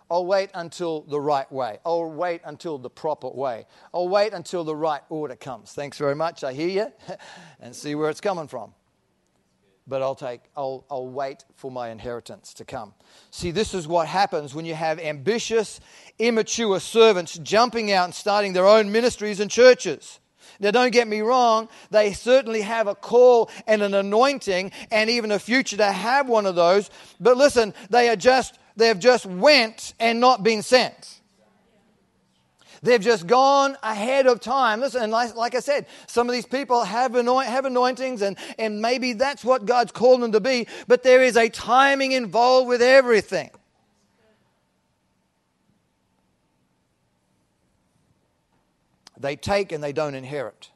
I'll wait until the right way. I'll wait until the proper way. I'll wait until the right order comes. Thanks very much. I hear you <laughs> and see where it's coming from but I'll take I'll, I'll wait for my inheritance to come. See, this is what happens when you have ambitious, immature servants jumping out and starting their own ministries and churches. Now, don't get me wrong, they certainly have a call and an anointing and even a future to have one of those. But listen, they are just they have just went and not been sent. They've just gone ahead of time. Listen, like, like I said, some of these people have, anoint, have anointings, and, and maybe that's what God's called them to be, but there is a timing involved with everything. They take and they don't inherit.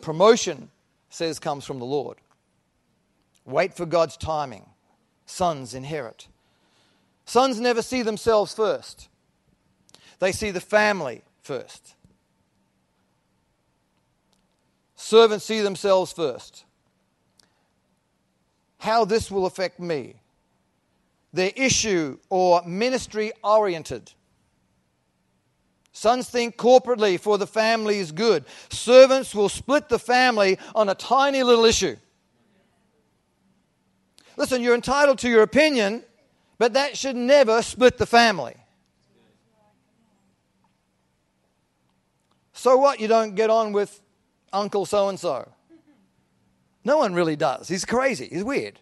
Promotion says comes from the Lord. Wait for God's timing. Sons inherit. Sons never see themselves first, they see the family first. Servants see themselves first. How this will affect me. They're issue or ministry oriented. Sons think corporately for the family is good. Servants will split the family on a tiny little issue. Listen, you're entitled to your opinion, but that should never split the family. So what? You don't get on with Uncle so and so. No one really does. He's crazy. He's weird.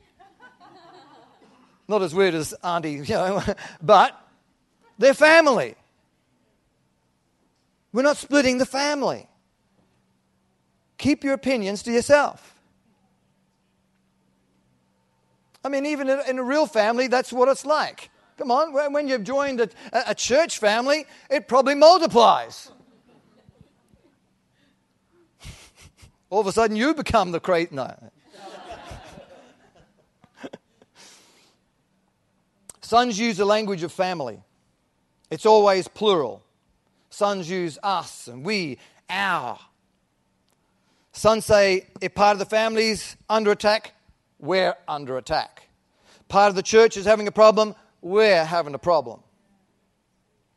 Not as weird as Auntie, you know, <laughs> but they're family. We're not splitting the family. Keep your opinions to yourself. I mean, even in a real family, that's what it's like. Come on, when you've joined a, a church family, it probably multiplies. All of a sudden, you become the crazy. No. Sons use the language of family, it's always plural. Sons use us and we, our. Sons say if part of the family's under attack, we're under attack. Part of the church is having a problem, we're having a problem.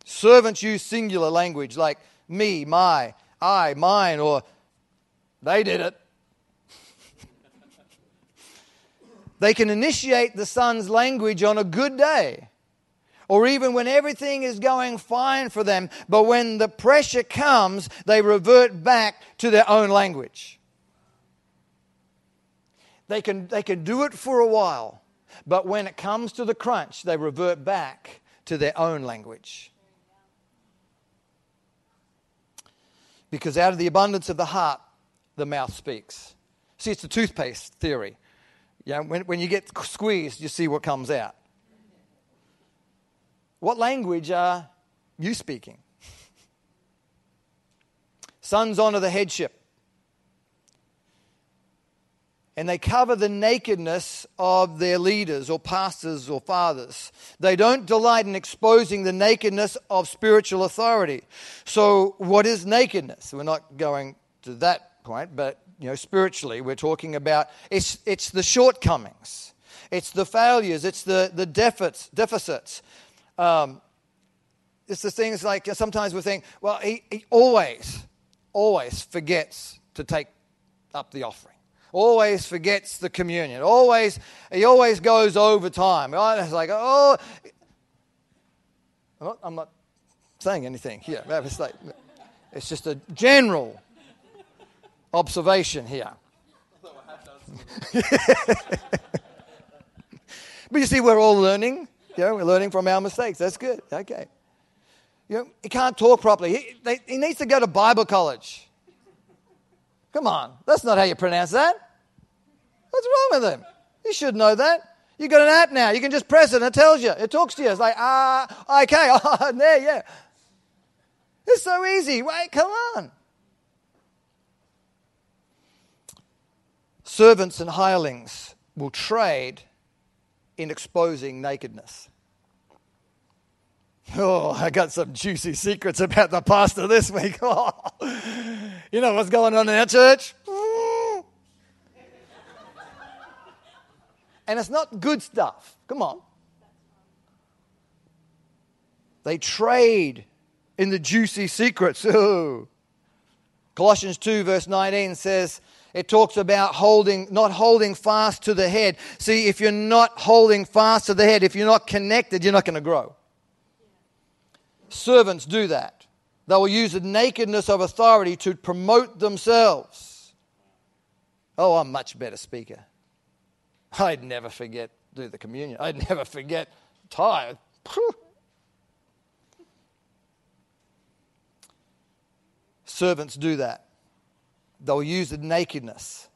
Servants use singular language like me, my, I, mine, or they did it. they can initiate the son's language on a good day or even when everything is going fine for them, but when the pressure comes, they revert back to their own language. They can, they can do it for a while, but when it comes to the crunch, they revert back to their own language. Because out of the abundance of the heart, the mouth speaks. See, it's the toothpaste theory. Yeah, when, when you get squeezed, you see what comes out. What language are you speaking? <laughs> Sons honor the headship. And they cover the nakedness of their leaders or pastors or fathers. They don't delight in exposing the nakedness of spiritual authority. So, what is nakedness? We're not going to that point, but you know, spiritually, we're talking about it's, it's the shortcomings, it's the failures, it's the, the deficits, deficits um, it's the things like sometimes we think, well, he, he always, always forgets to take up the offering. Always forgets the communion. Always, he always goes over time. Right? It's like, oh, I'm not, I'm not saying anything here. It's, like, it's just a general observation here. <laughs> but you see, we're all learning. Know, we're learning from our mistakes. That's good. Okay. You know, he can't talk properly. He, they, he needs to go to Bible college. Come on. That's not how you pronounce that. What's wrong with him? You should know that. You got an app now. You can just press it and it tells you. It talks to you. It's like, ah, okay, <laughs> oh, there, yeah. It's so easy. Wait, come on. Servants and hirelings will trade in exposing nakedness. Oh, I got some juicy secrets about the pastor this week. <laughs> You know what's going on in our church? And it's not good stuff. Come on. They trade in the juicy secrets. <laughs> Colossians 2, verse 19 says, it talks about holding, not holding fast to the head. See, if you're not holding fast to the head, if you're not connected, you're not going to grow. Servants do that. They will use the nakedness of authority to promote themselves. Oh, I'm a much better speaker. I'd never forget do the communion. I'd never forget tithe. Servants do that. They'll use the nakedness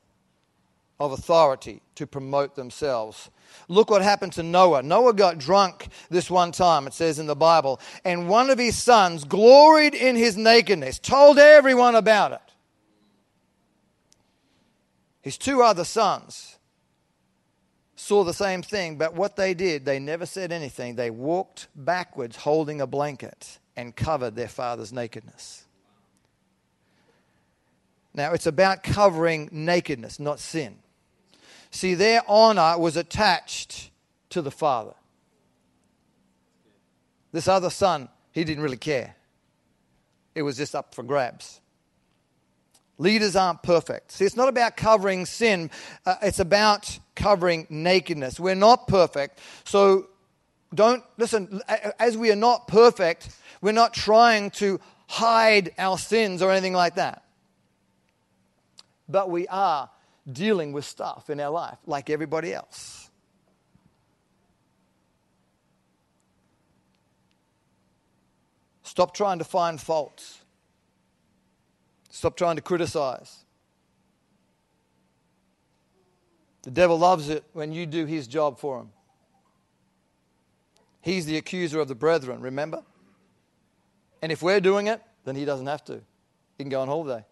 of authority to promote themselves. Look what happened to Noah. Noah got drunk this one time, it says in the Bible, and one of his sons gloried in his nakedness, told everyone about it. His two other sons saw the same thing, but what they did, they never said anything. They walked backwards holding a blanket and covered their father's nakedness. Now, it's about covering nakedness, not sin. See, their honor was attached to the father. This other son, he didn't really care. It was just up for grabs. Leaders aren't perfect. See, it's not about covering sin, uh, it's about covering nakedness. We're not perfect. So don't, listen, as we are not perfect, we're not trying to hide our sins or anything like that. But we are dealing with stuff in our life like everybody else. Stop trying to find faults. Stop trying to criticize. The devil loves it when you do his job for him. He's the accuser of the brethren, remember? And if we're doing it, then he doesn't have to. He can go on holiday.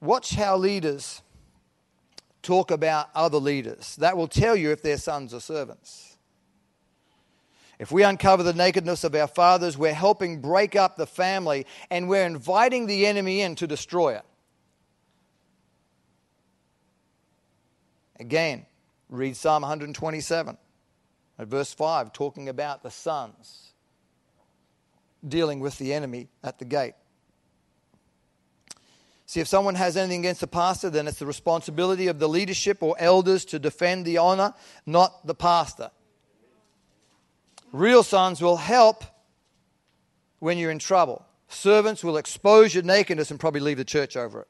Watch how leaders talk about other leaders. That will tell you if they're sons or servants. If we uncover the nakedness of our fathers, we're helping break up the family and we're inviting the enemy in to destroy it. Again, read Psalm 127 at verse 5, talking about the sons dealing with the enemy at the gate. See, if someone has anything against the pastor, then it's the responsibility of the leadership or elders to defend the honor, not the pastor. Real sons will help when you're in trouble. Servants will expose your nakedness and probably leave the church over it.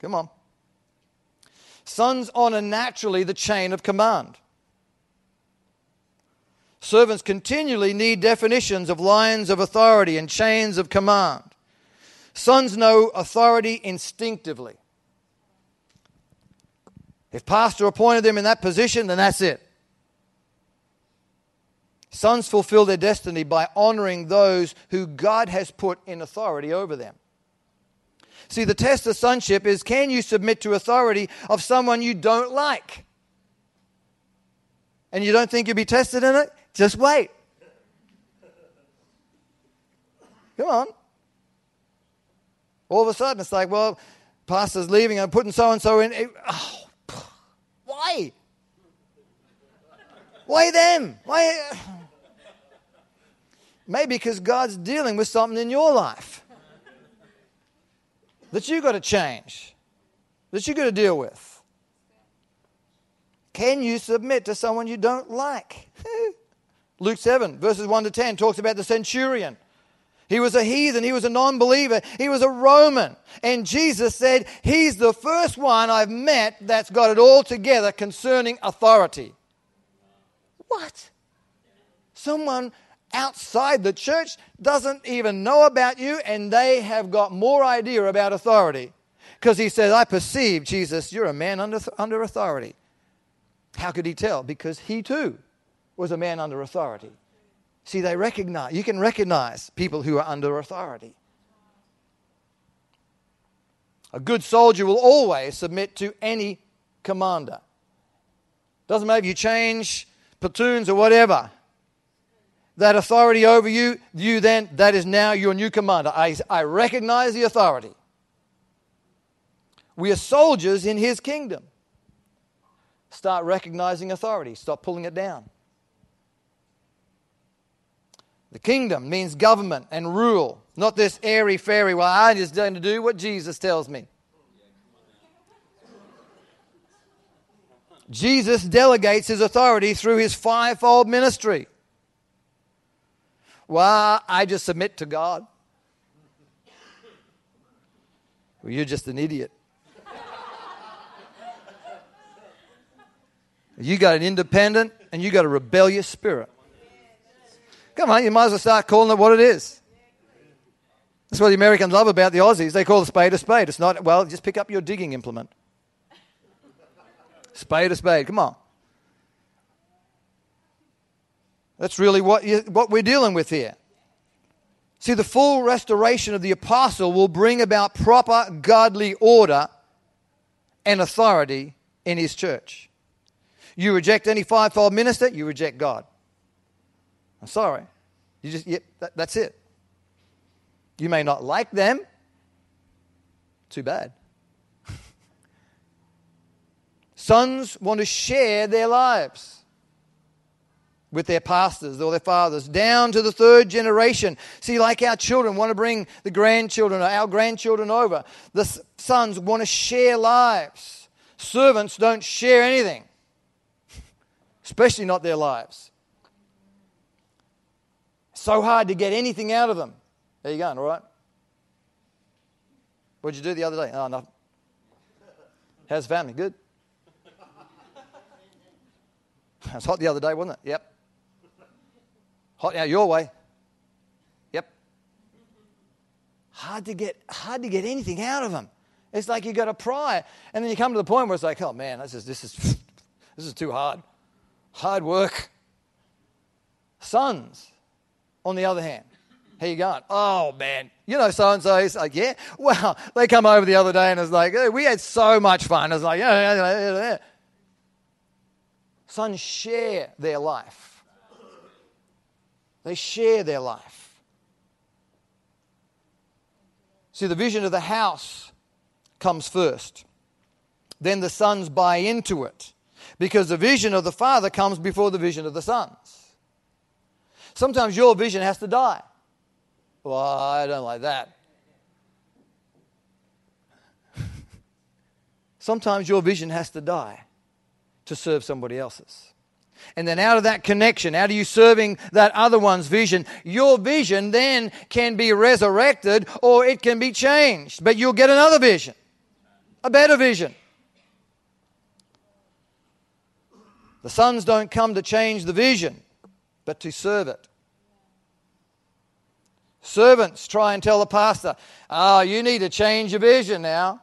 Come on. Sons honor naturally the chain of command. Servants continually need definitions of lines of authority and chains of command. Sons know authority instinctively. If pastor appointed them in that position, then that's it. Sons fulfill their destiny by honoring those who God has put in authority over them. See, the test of sonship is can you submit to authority of someone you don't like? And you don't think you'll be tested in it? Just wait. Come on. All of a sudden, it's like, well, pastor's leaving, I'm putting so and so in. Oh, <sighs> why? Why them? Why? <sighs> Maybe because God's dealing with something in your life that you've got to change, that you've got to deal with. Can you submit to someone you don't like? <laughs> Luke 7, verses 1 to 10, talks about the centurion. He was a heathen. He was a non believer. He was a Roman. And Jesus said, He's the first one I've met that's got it all together concerning authority. What? Someone outside the church doesn't even know about you and they have got more idea about authority. Because he says, I perceive, Jesus, you're a man under, under authority. How could he tell? Because he too was a man under authority. See, they recognize, you can recognize people who are under authority. A good soldier will always submit to any commander. Doesn't matter if you change platoons or whatever that authority over you, you then, that is now your new commander. I, I recognize the authority. We are soldiers in his kingdom. Start recognizing authority, stop pulling it down. The kingdom means government and rule, not this airy fairy, well, I'm just going to do what Jesus tells me. Jesus delegates his authority through his fivefold ministry. Well, I just submit to God. Well, you're just an idiot. You got an independent and you got a rebellious spirit. Come on, you might as well start calling it what it is. That's what the Americans love about the Aussies. They call a spade a spade. It's not, well, just pick up your digging implement. Spade a spade. Come on. That's really what, you, what we're dealing with here. See, the full restoration of the apostle will bring about proper godly order and authority in his church. You reject any fivefold minister, you reject God. I'm sorry. You just, yep, that, that's it. You may not like them. Too bad. <laughs> Sons want to share their lives with their pastors or their fathers down to the third generation. See, like our children want to bring the grandchildren or our grandchildren over, the sons want to share lives. Servants don't share anything, <laughs> especially not their lives. So hard to get anything out of them. There you go, all right? What'd you do the other day? Oh, nothing. How's family? Good. <laughs> It was hot the other day, wasn't it? Yep. Hot now your way. Yep. Hard to get hard to get anything out of them. It's like you got to pry, and then you come to the point where it's like, oh man, this is this is <laughs> this is too hard. Hard work. Sons, on the other hand, how you going? Oh man, you know so and so. He's like, yeah. Well, <laughs> they come over the other day and it's like, hey, we had so much fun. It's like, yeah, yeah, yeah, yeah. Sons share their life. They share their life. See, the vision of the house comes first. Then the sons buy into it because the vision of the father comes before the vision of the sons. Sometimes your vision has to die. Well, I don't like that. <laughs> Sometimes your vision has to die to serve somebody else's. And then out of that connection, out of you serving that other one's vision, your vision then can be resurrected or it can be changed. But you'll get another vision, a better vision. The sons don't come to change the vision, but to serve it. Servants try and tell the pastor, oh, you need to change your vision now.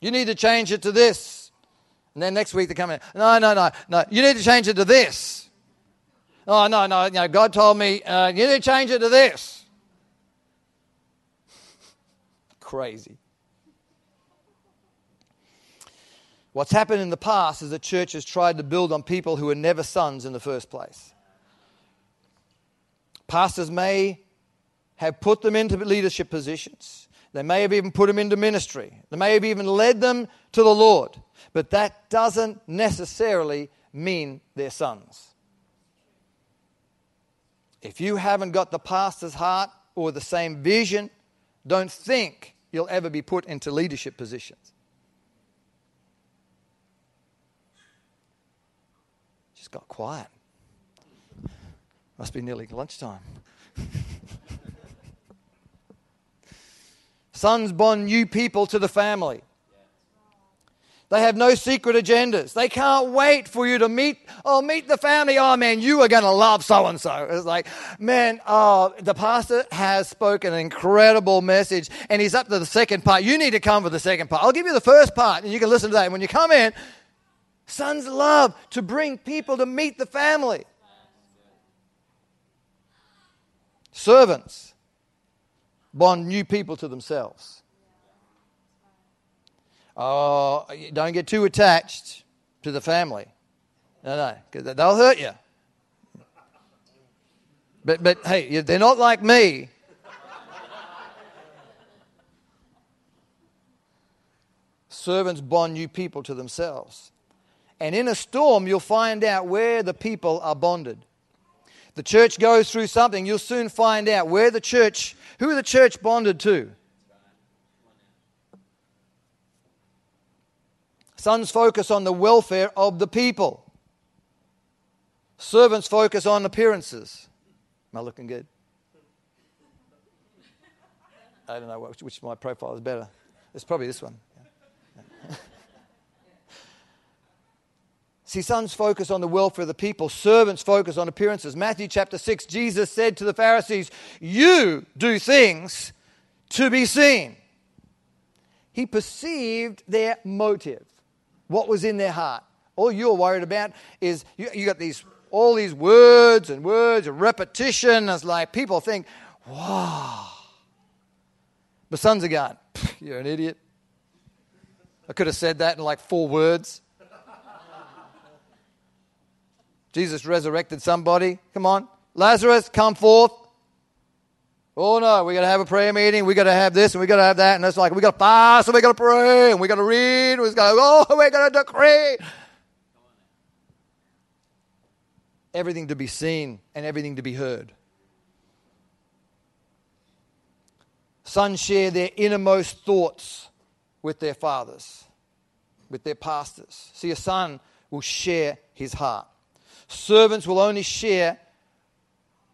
You need to change it to this. And then next week they come in, no, no, no, no, you need to change it to this. Oh, no, no, know, God told me, uh, you need to change it to this. <laughs> Crazy. What's happened in the past is the church has tried to build on people who were never sons in the first place. Pastors may have put them into leadership positions. They may have even put them into ministry. They may have even led them to the Lord. But that doesn't necessarily mean they're sons. If you haven't got the pastor's heart or the same vision, don't think you'll ever be put into leadership positions. Got quiet. Must be nearly lunchtime. <laughs> Sons bond new people to the family. They have no secret agendas. They can't wait for you to meet, oh, meet the family. Oh, man, you are going to love so and so. It's like, man, oh, the pastor has spoken an incredible message and he's up to the second part. You need to come for the second part. I'll give you the first part and you can listen to that. And when you come in, sons love to bring people to meet the family. Servants bond new people to themselves. Oh, don't get too attached to the family. No, no, because they'll hurt you. But, but hey, they're not like me. Servants bond new people to themselves. And in a storm, you'll find out where the people are bonded the church goes through something, you'll soon find out where the church, who the church bonded to. Sons focus on the welfare of the people. Servants focus on appearances. Am I looking good? I don't know which, which my profile is better. It's probably this one. See, sons focus on the welfare of the people, servants focus on appearances. Matthew chapter 6, Jesus said to the Pharisees, You do things to be seen. He perceived their motive, what was in their heart. All you're worried about is you, you got these all these words and words and repetition. It's like people think, wow. The sons are going, <laughs> you're an idiot. I could have said that in like four words. Jesus resurrected somebody. Come on. Lazarus, come forth. Oh no, we got to have a prayer meeting. We got to have this and we got to have that. And it's like, we got to fast and we got to pray and we got to read. We got to, oh, we're going to decree. Everything to be seen and everything to be heard. Sons share their innermost thoughts with their fathers, with their pastors. See, a son will share his heart. Servants will only share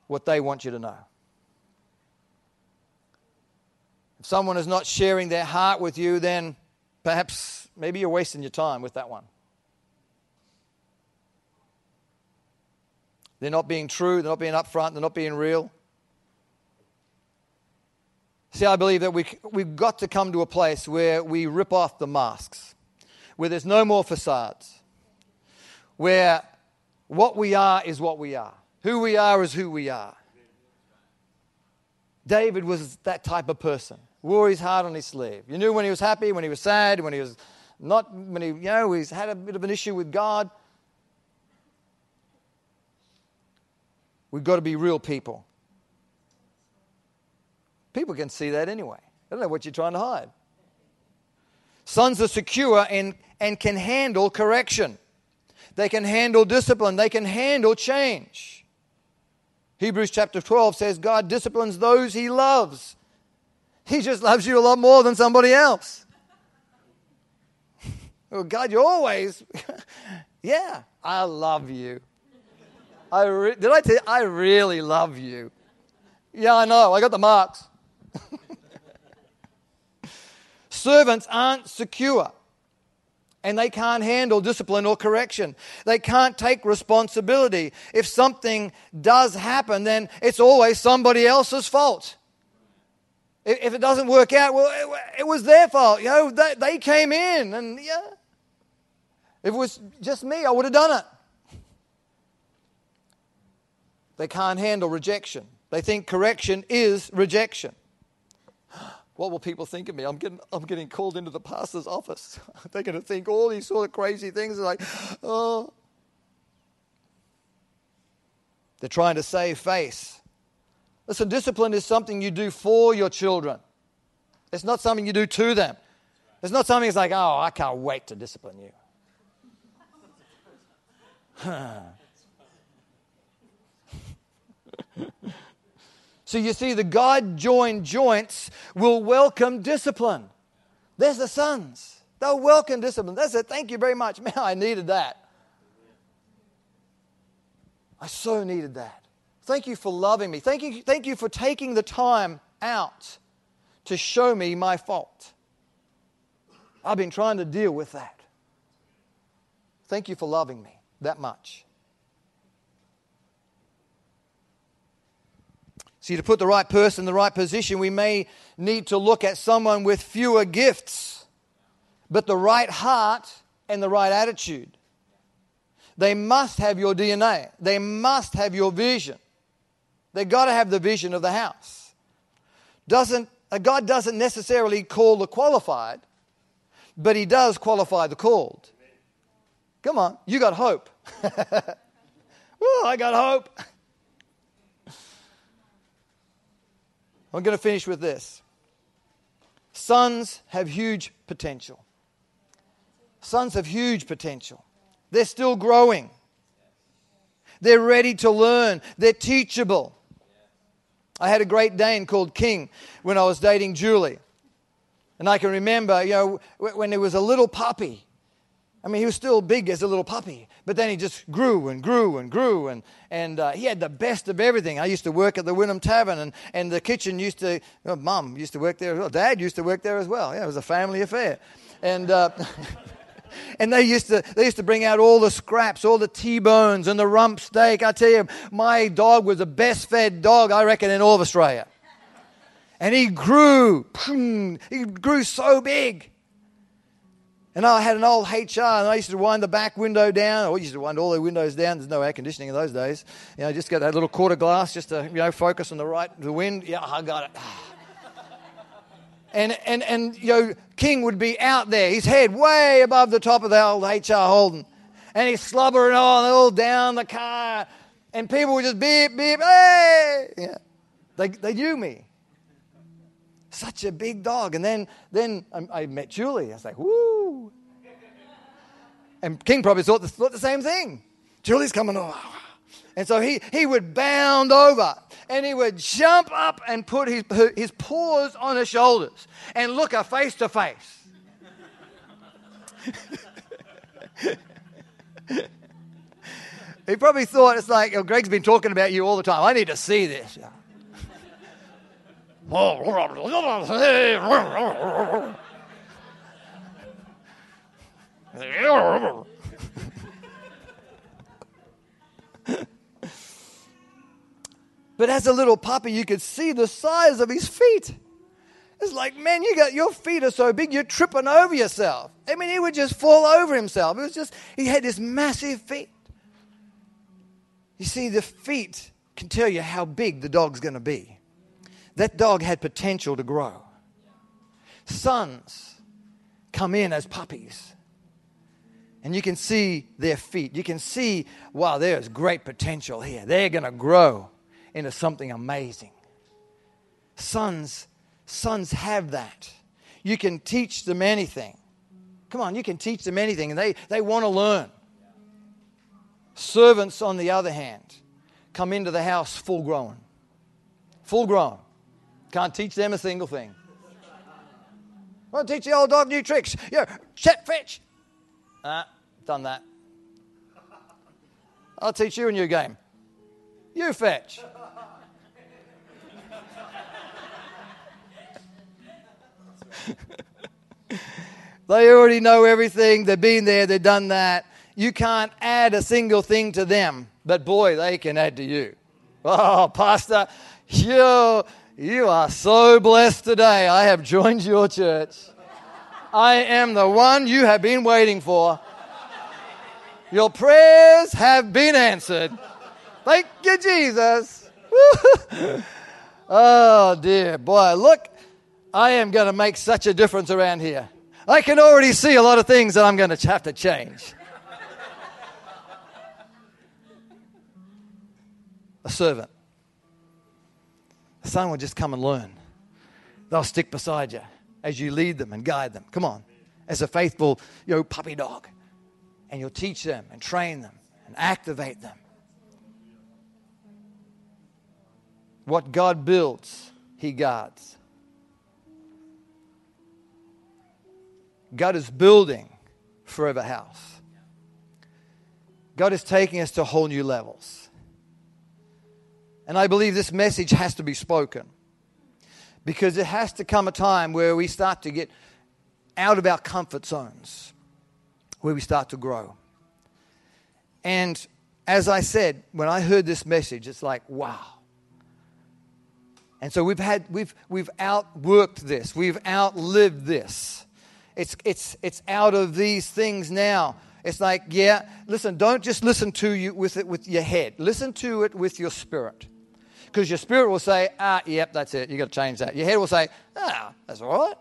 what they want you to know. If someone is not sharing their heart with you, then perhaps maybe you're wasting your time with that one. They're not being true, they're not being upfront, they're not being real. See, I believe that we, we've got to come to a place where we rip off the masks, where there's no more facades, where what we are is what we are, who we are is who we are. David was that type of person, wore his heart on his sleeve. You knew when he was happy, when he was sad, when he was not, when he, you know, he's had a bit of an issue with God. We've got to be real people. People can see that anyway. I don't know what you're trying to hide. Sons are secure and, and can handle correction. They can handle discipline. They can handle change. Hebrews chapter 12 says God disciplines those he loves. He just loves you a lot more than somebody else. well, <laughs> oh, God, you always, <laughs> yeah, I love you. I re- did I tell you, I really love you. Yeah, I know. I got the marks. <laughs> Servants aren't secure and they can't handle discipline or correction. They can't take responsibility. If something does happen, then it's always somebody else's fault. If it doesn't work out, well, it was their fault. You know, they, they came in, and yeah. If it was just me, I would have done it. They can't handle rejection. They think correction is rejection. What will people think of me? I'm getting, I'm getting called into the pastor's office. <laughs> They're going to think all these sort of crazy things. They're like, oh. They're trying to save face. Listen, discipline is something you do for your children. It's not something you do to them. It's not something that's like, oh, I can't wait to discipline you. <laughs> So you see, the God joined joints will welcome discipline. There's the sons. They'll welcome discipline. That's it. Thank you very much. <laughs> Man, I needed that. I so needed that. Thank you for loving me. Thank you, thank you for taking the time out to show me my fault. I've been trying to deal with that. Thank you for loving me that much. See, to put the right person in the right position, we may need to look at someone with fewer gifts, but the right heart and the right attitude. They must have your DNA, they must have your vision. They've got to have the vision of the house. Doesn't, uh, God doesn't necessarily call the qualified, but He does qualify the called. Come on, you got hope. <laughs> Woo, I got hope. I'm going to finish with this. Sons have huge potential. Sons have huge potential. They're still growing. They're ready to learn. They're teachable. I had a great Dane called King when I was dating Julie. And I can remember, you know, when he was a little puppy, I mean, he was still big as a little puppy, but then he just grew and grew and grew, and, and uh, he had the best of everything. I used to work at the Wynnum Tavern, and, and the kitchen used to, well, Mum used to work there as well. Dad used to work there as well. Yeah, it was a family affair. And, uh, <laughs> and they used, to, they used to bring out all the scraps, all the T-bones and the rump steak. I tell you, my dog was the best fed dog, I reckon, in all of Australia. And he grew, <laughs> he grew so big. And I had an old HR, and I used to wind the back window down. I used to wind all the windows down. There's no air conditioning in those days. You know, just got that little quarter glass just to, you know, focus on the right, the wind. Yeah, I got it. <sighs> And, and, and, you know, King would be out there, his head way above the top of the old HR Holden. And he's slobbering on all down the car. And people would just beep, beep, hey! Yeah. They, they knew me. Such a big dog. And then, then I, I met Julie. I was like, woo. And King probably thought the, thought the same thing. Julie's coming over. And so he, he would bound over and he would jump up and put his, his paws on her shoulders and look her face to face. <laughs> he probably thought it's like, oh, Greg's been talking about you all the time. I need to see this. But as a little puppy, you could see the size of his feet. It's like, man, you got your feet are so big, you're tripping over yourself. I mean, he would just fall over himself. It was just, he had this massive feet. You see, the feet can tell you how big the dog's going to be. That dog had potential to grow. Sons come in as puppies, and you can see their feet. You can see, wow, there's great potential here. They're going to grow into something amazing. Sons, sons have that. You can teach them anything. Come on, you can teach them anything, and they, they want to learn. Servants, on the other hand, come into the house full grown. Full grown. Can't teach them a single thing. I'll teach the old dog new tricks. Yeah, set, fetch. Ah, done that. I'll teach you a new game. You fetch. <laughs> they already know everything. They've been there, they've done that. You can't add a single thing to them, but boy, they can add to you. Oh, Pastor, you, you are so blessed today. I have joined your church. I am the one you have been waiting for. Your prayers have been answered. Thank you, Jesus. <laughs> oh, dear. Boy, look, I am going to make such a difference around here. I can already see a lot of things that I'm going to have to change. a servant son will just come and learn. They'll stick beside you as you lead them and guide them. Come on, as a faithful, you know, puppy dog. And you'll teach them and train them and activate them. What God builds, He guards. God is building Forever House. God is taking us to whole new levels. And I believe this message has to be spoken because it has to come a time where we start to get out of our comfort zones, where we start to grow. And as I said, when I heard this message, it's like, wow. And so we've had we've we've outworked this. We've outlived this. It's it's it's out of these things now. It's like, yeah, listen, don't just listen to you with it with your head. Listen to it with your spirit. Because your spirit will say, ah, yep, that's it. You've got to change that. Your head will say, ah, that's all right.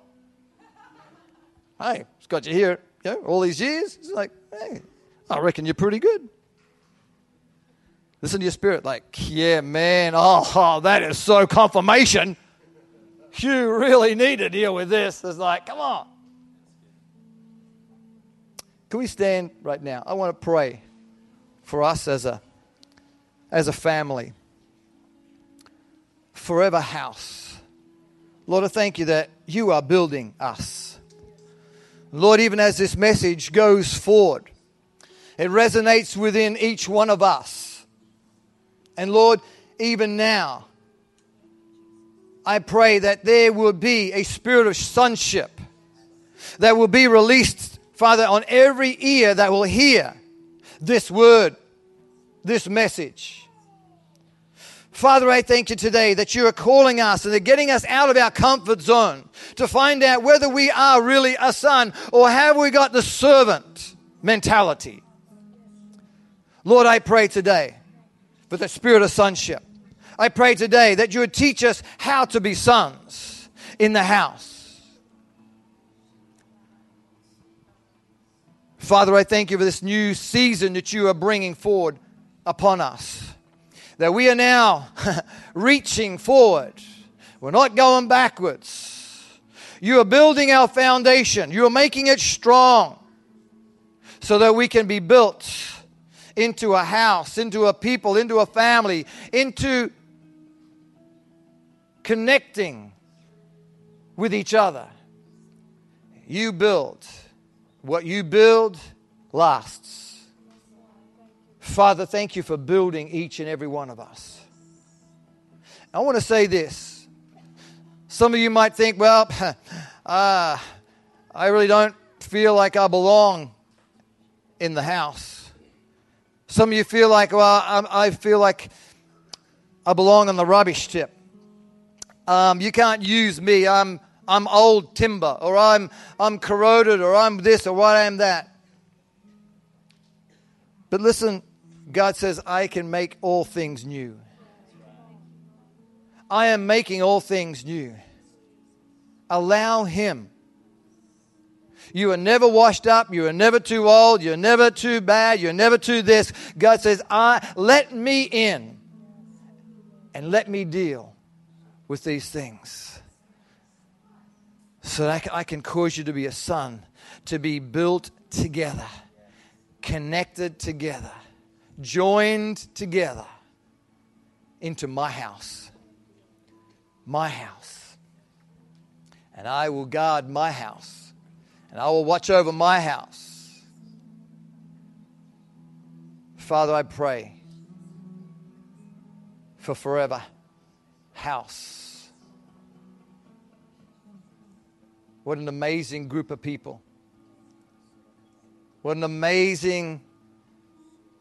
Hey, it's got you here you know, all these years. It's like, hey, I reckon you're pretty good. Listen to your spirit, like, yeah, man, oh, oh, that is so confirmation. You really need to deal with this. It's like, come on. Can we stand right now? I want to pray for us as a as a family forever house. Lord, I thank you that you are building us. Lord, even as this message goes forward, it resonates within each one of us. And Lord, even now, I pray that there will be a spirit of sonship that will be released, Father, on every ear that will hear this word, this message. Father, I thank you today that you are calling us and they're getting us out of our comfort zone to find out whether we are really a son or have we got the servant mentality. Lord, I pray today for the spirit of sonship. I pray today that you would teach us how to be sons in the house. Father, I thank you for this new season that you are bringing forward upon us that we are now <laughs> reaching forward. We're not going backwards. You are building our foundation, you are making it strong so that we can be built into a house, into a people, into a family, into connecting with each other. You build. What you build lasts. Father, thank you for building each and every one of us. I want to say this. Some of you might think, well, <laughs> uh, I really don't feel like I belong in the house. Some of you feel like, well, I, I feel like I belong on the rubbish tip. Um, you can't use me. I'm, I'm old timber, or I'm, I'm corroded, or I'm this, or what I am that. But listen, God says, I can make all things new. I am making all things new. Allow Him. You are never washed up. You are never too old. You're never too bad. You're never too this. God says, I, let me in and let me deal with these things so that I can cause you to be a son, to be built together, connected together joined together into my house. My house. And I will guard my house. And I will watch over my house. Father, I pray for forever house. What an amazing group of people. What an amazing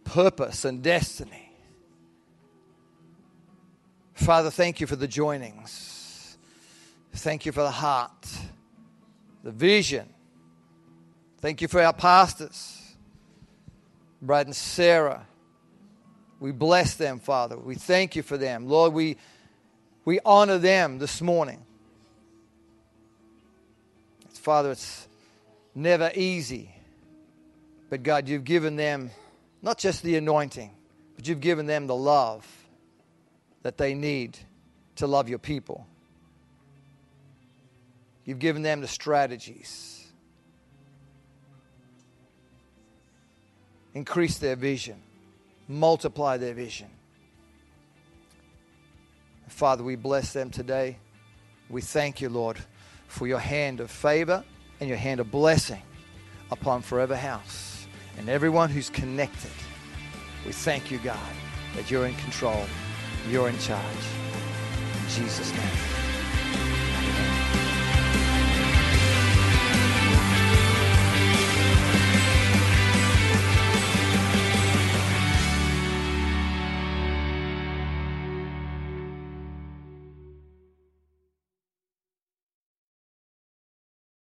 purpose and destiny. Father, thank you for the joinings. Thank you for the heart, the vision. Thank you for our pastors, Brad and Sarah. We bless them, Father. We thank you for them. Lord, we, we honor them this morning. Father, it's never easy. But God, you've given them not just the anointing, but you've given them the love that they need to love your people. You've given them the strategies. Increase their vision, multiply their vision. Father, we bless them today. We thank you, Lord, for your hand of favor and your hand of blessing upon Forever House and everyone who's connected. We thank you, God, that you're in control, you're in charge. In Jesus' name.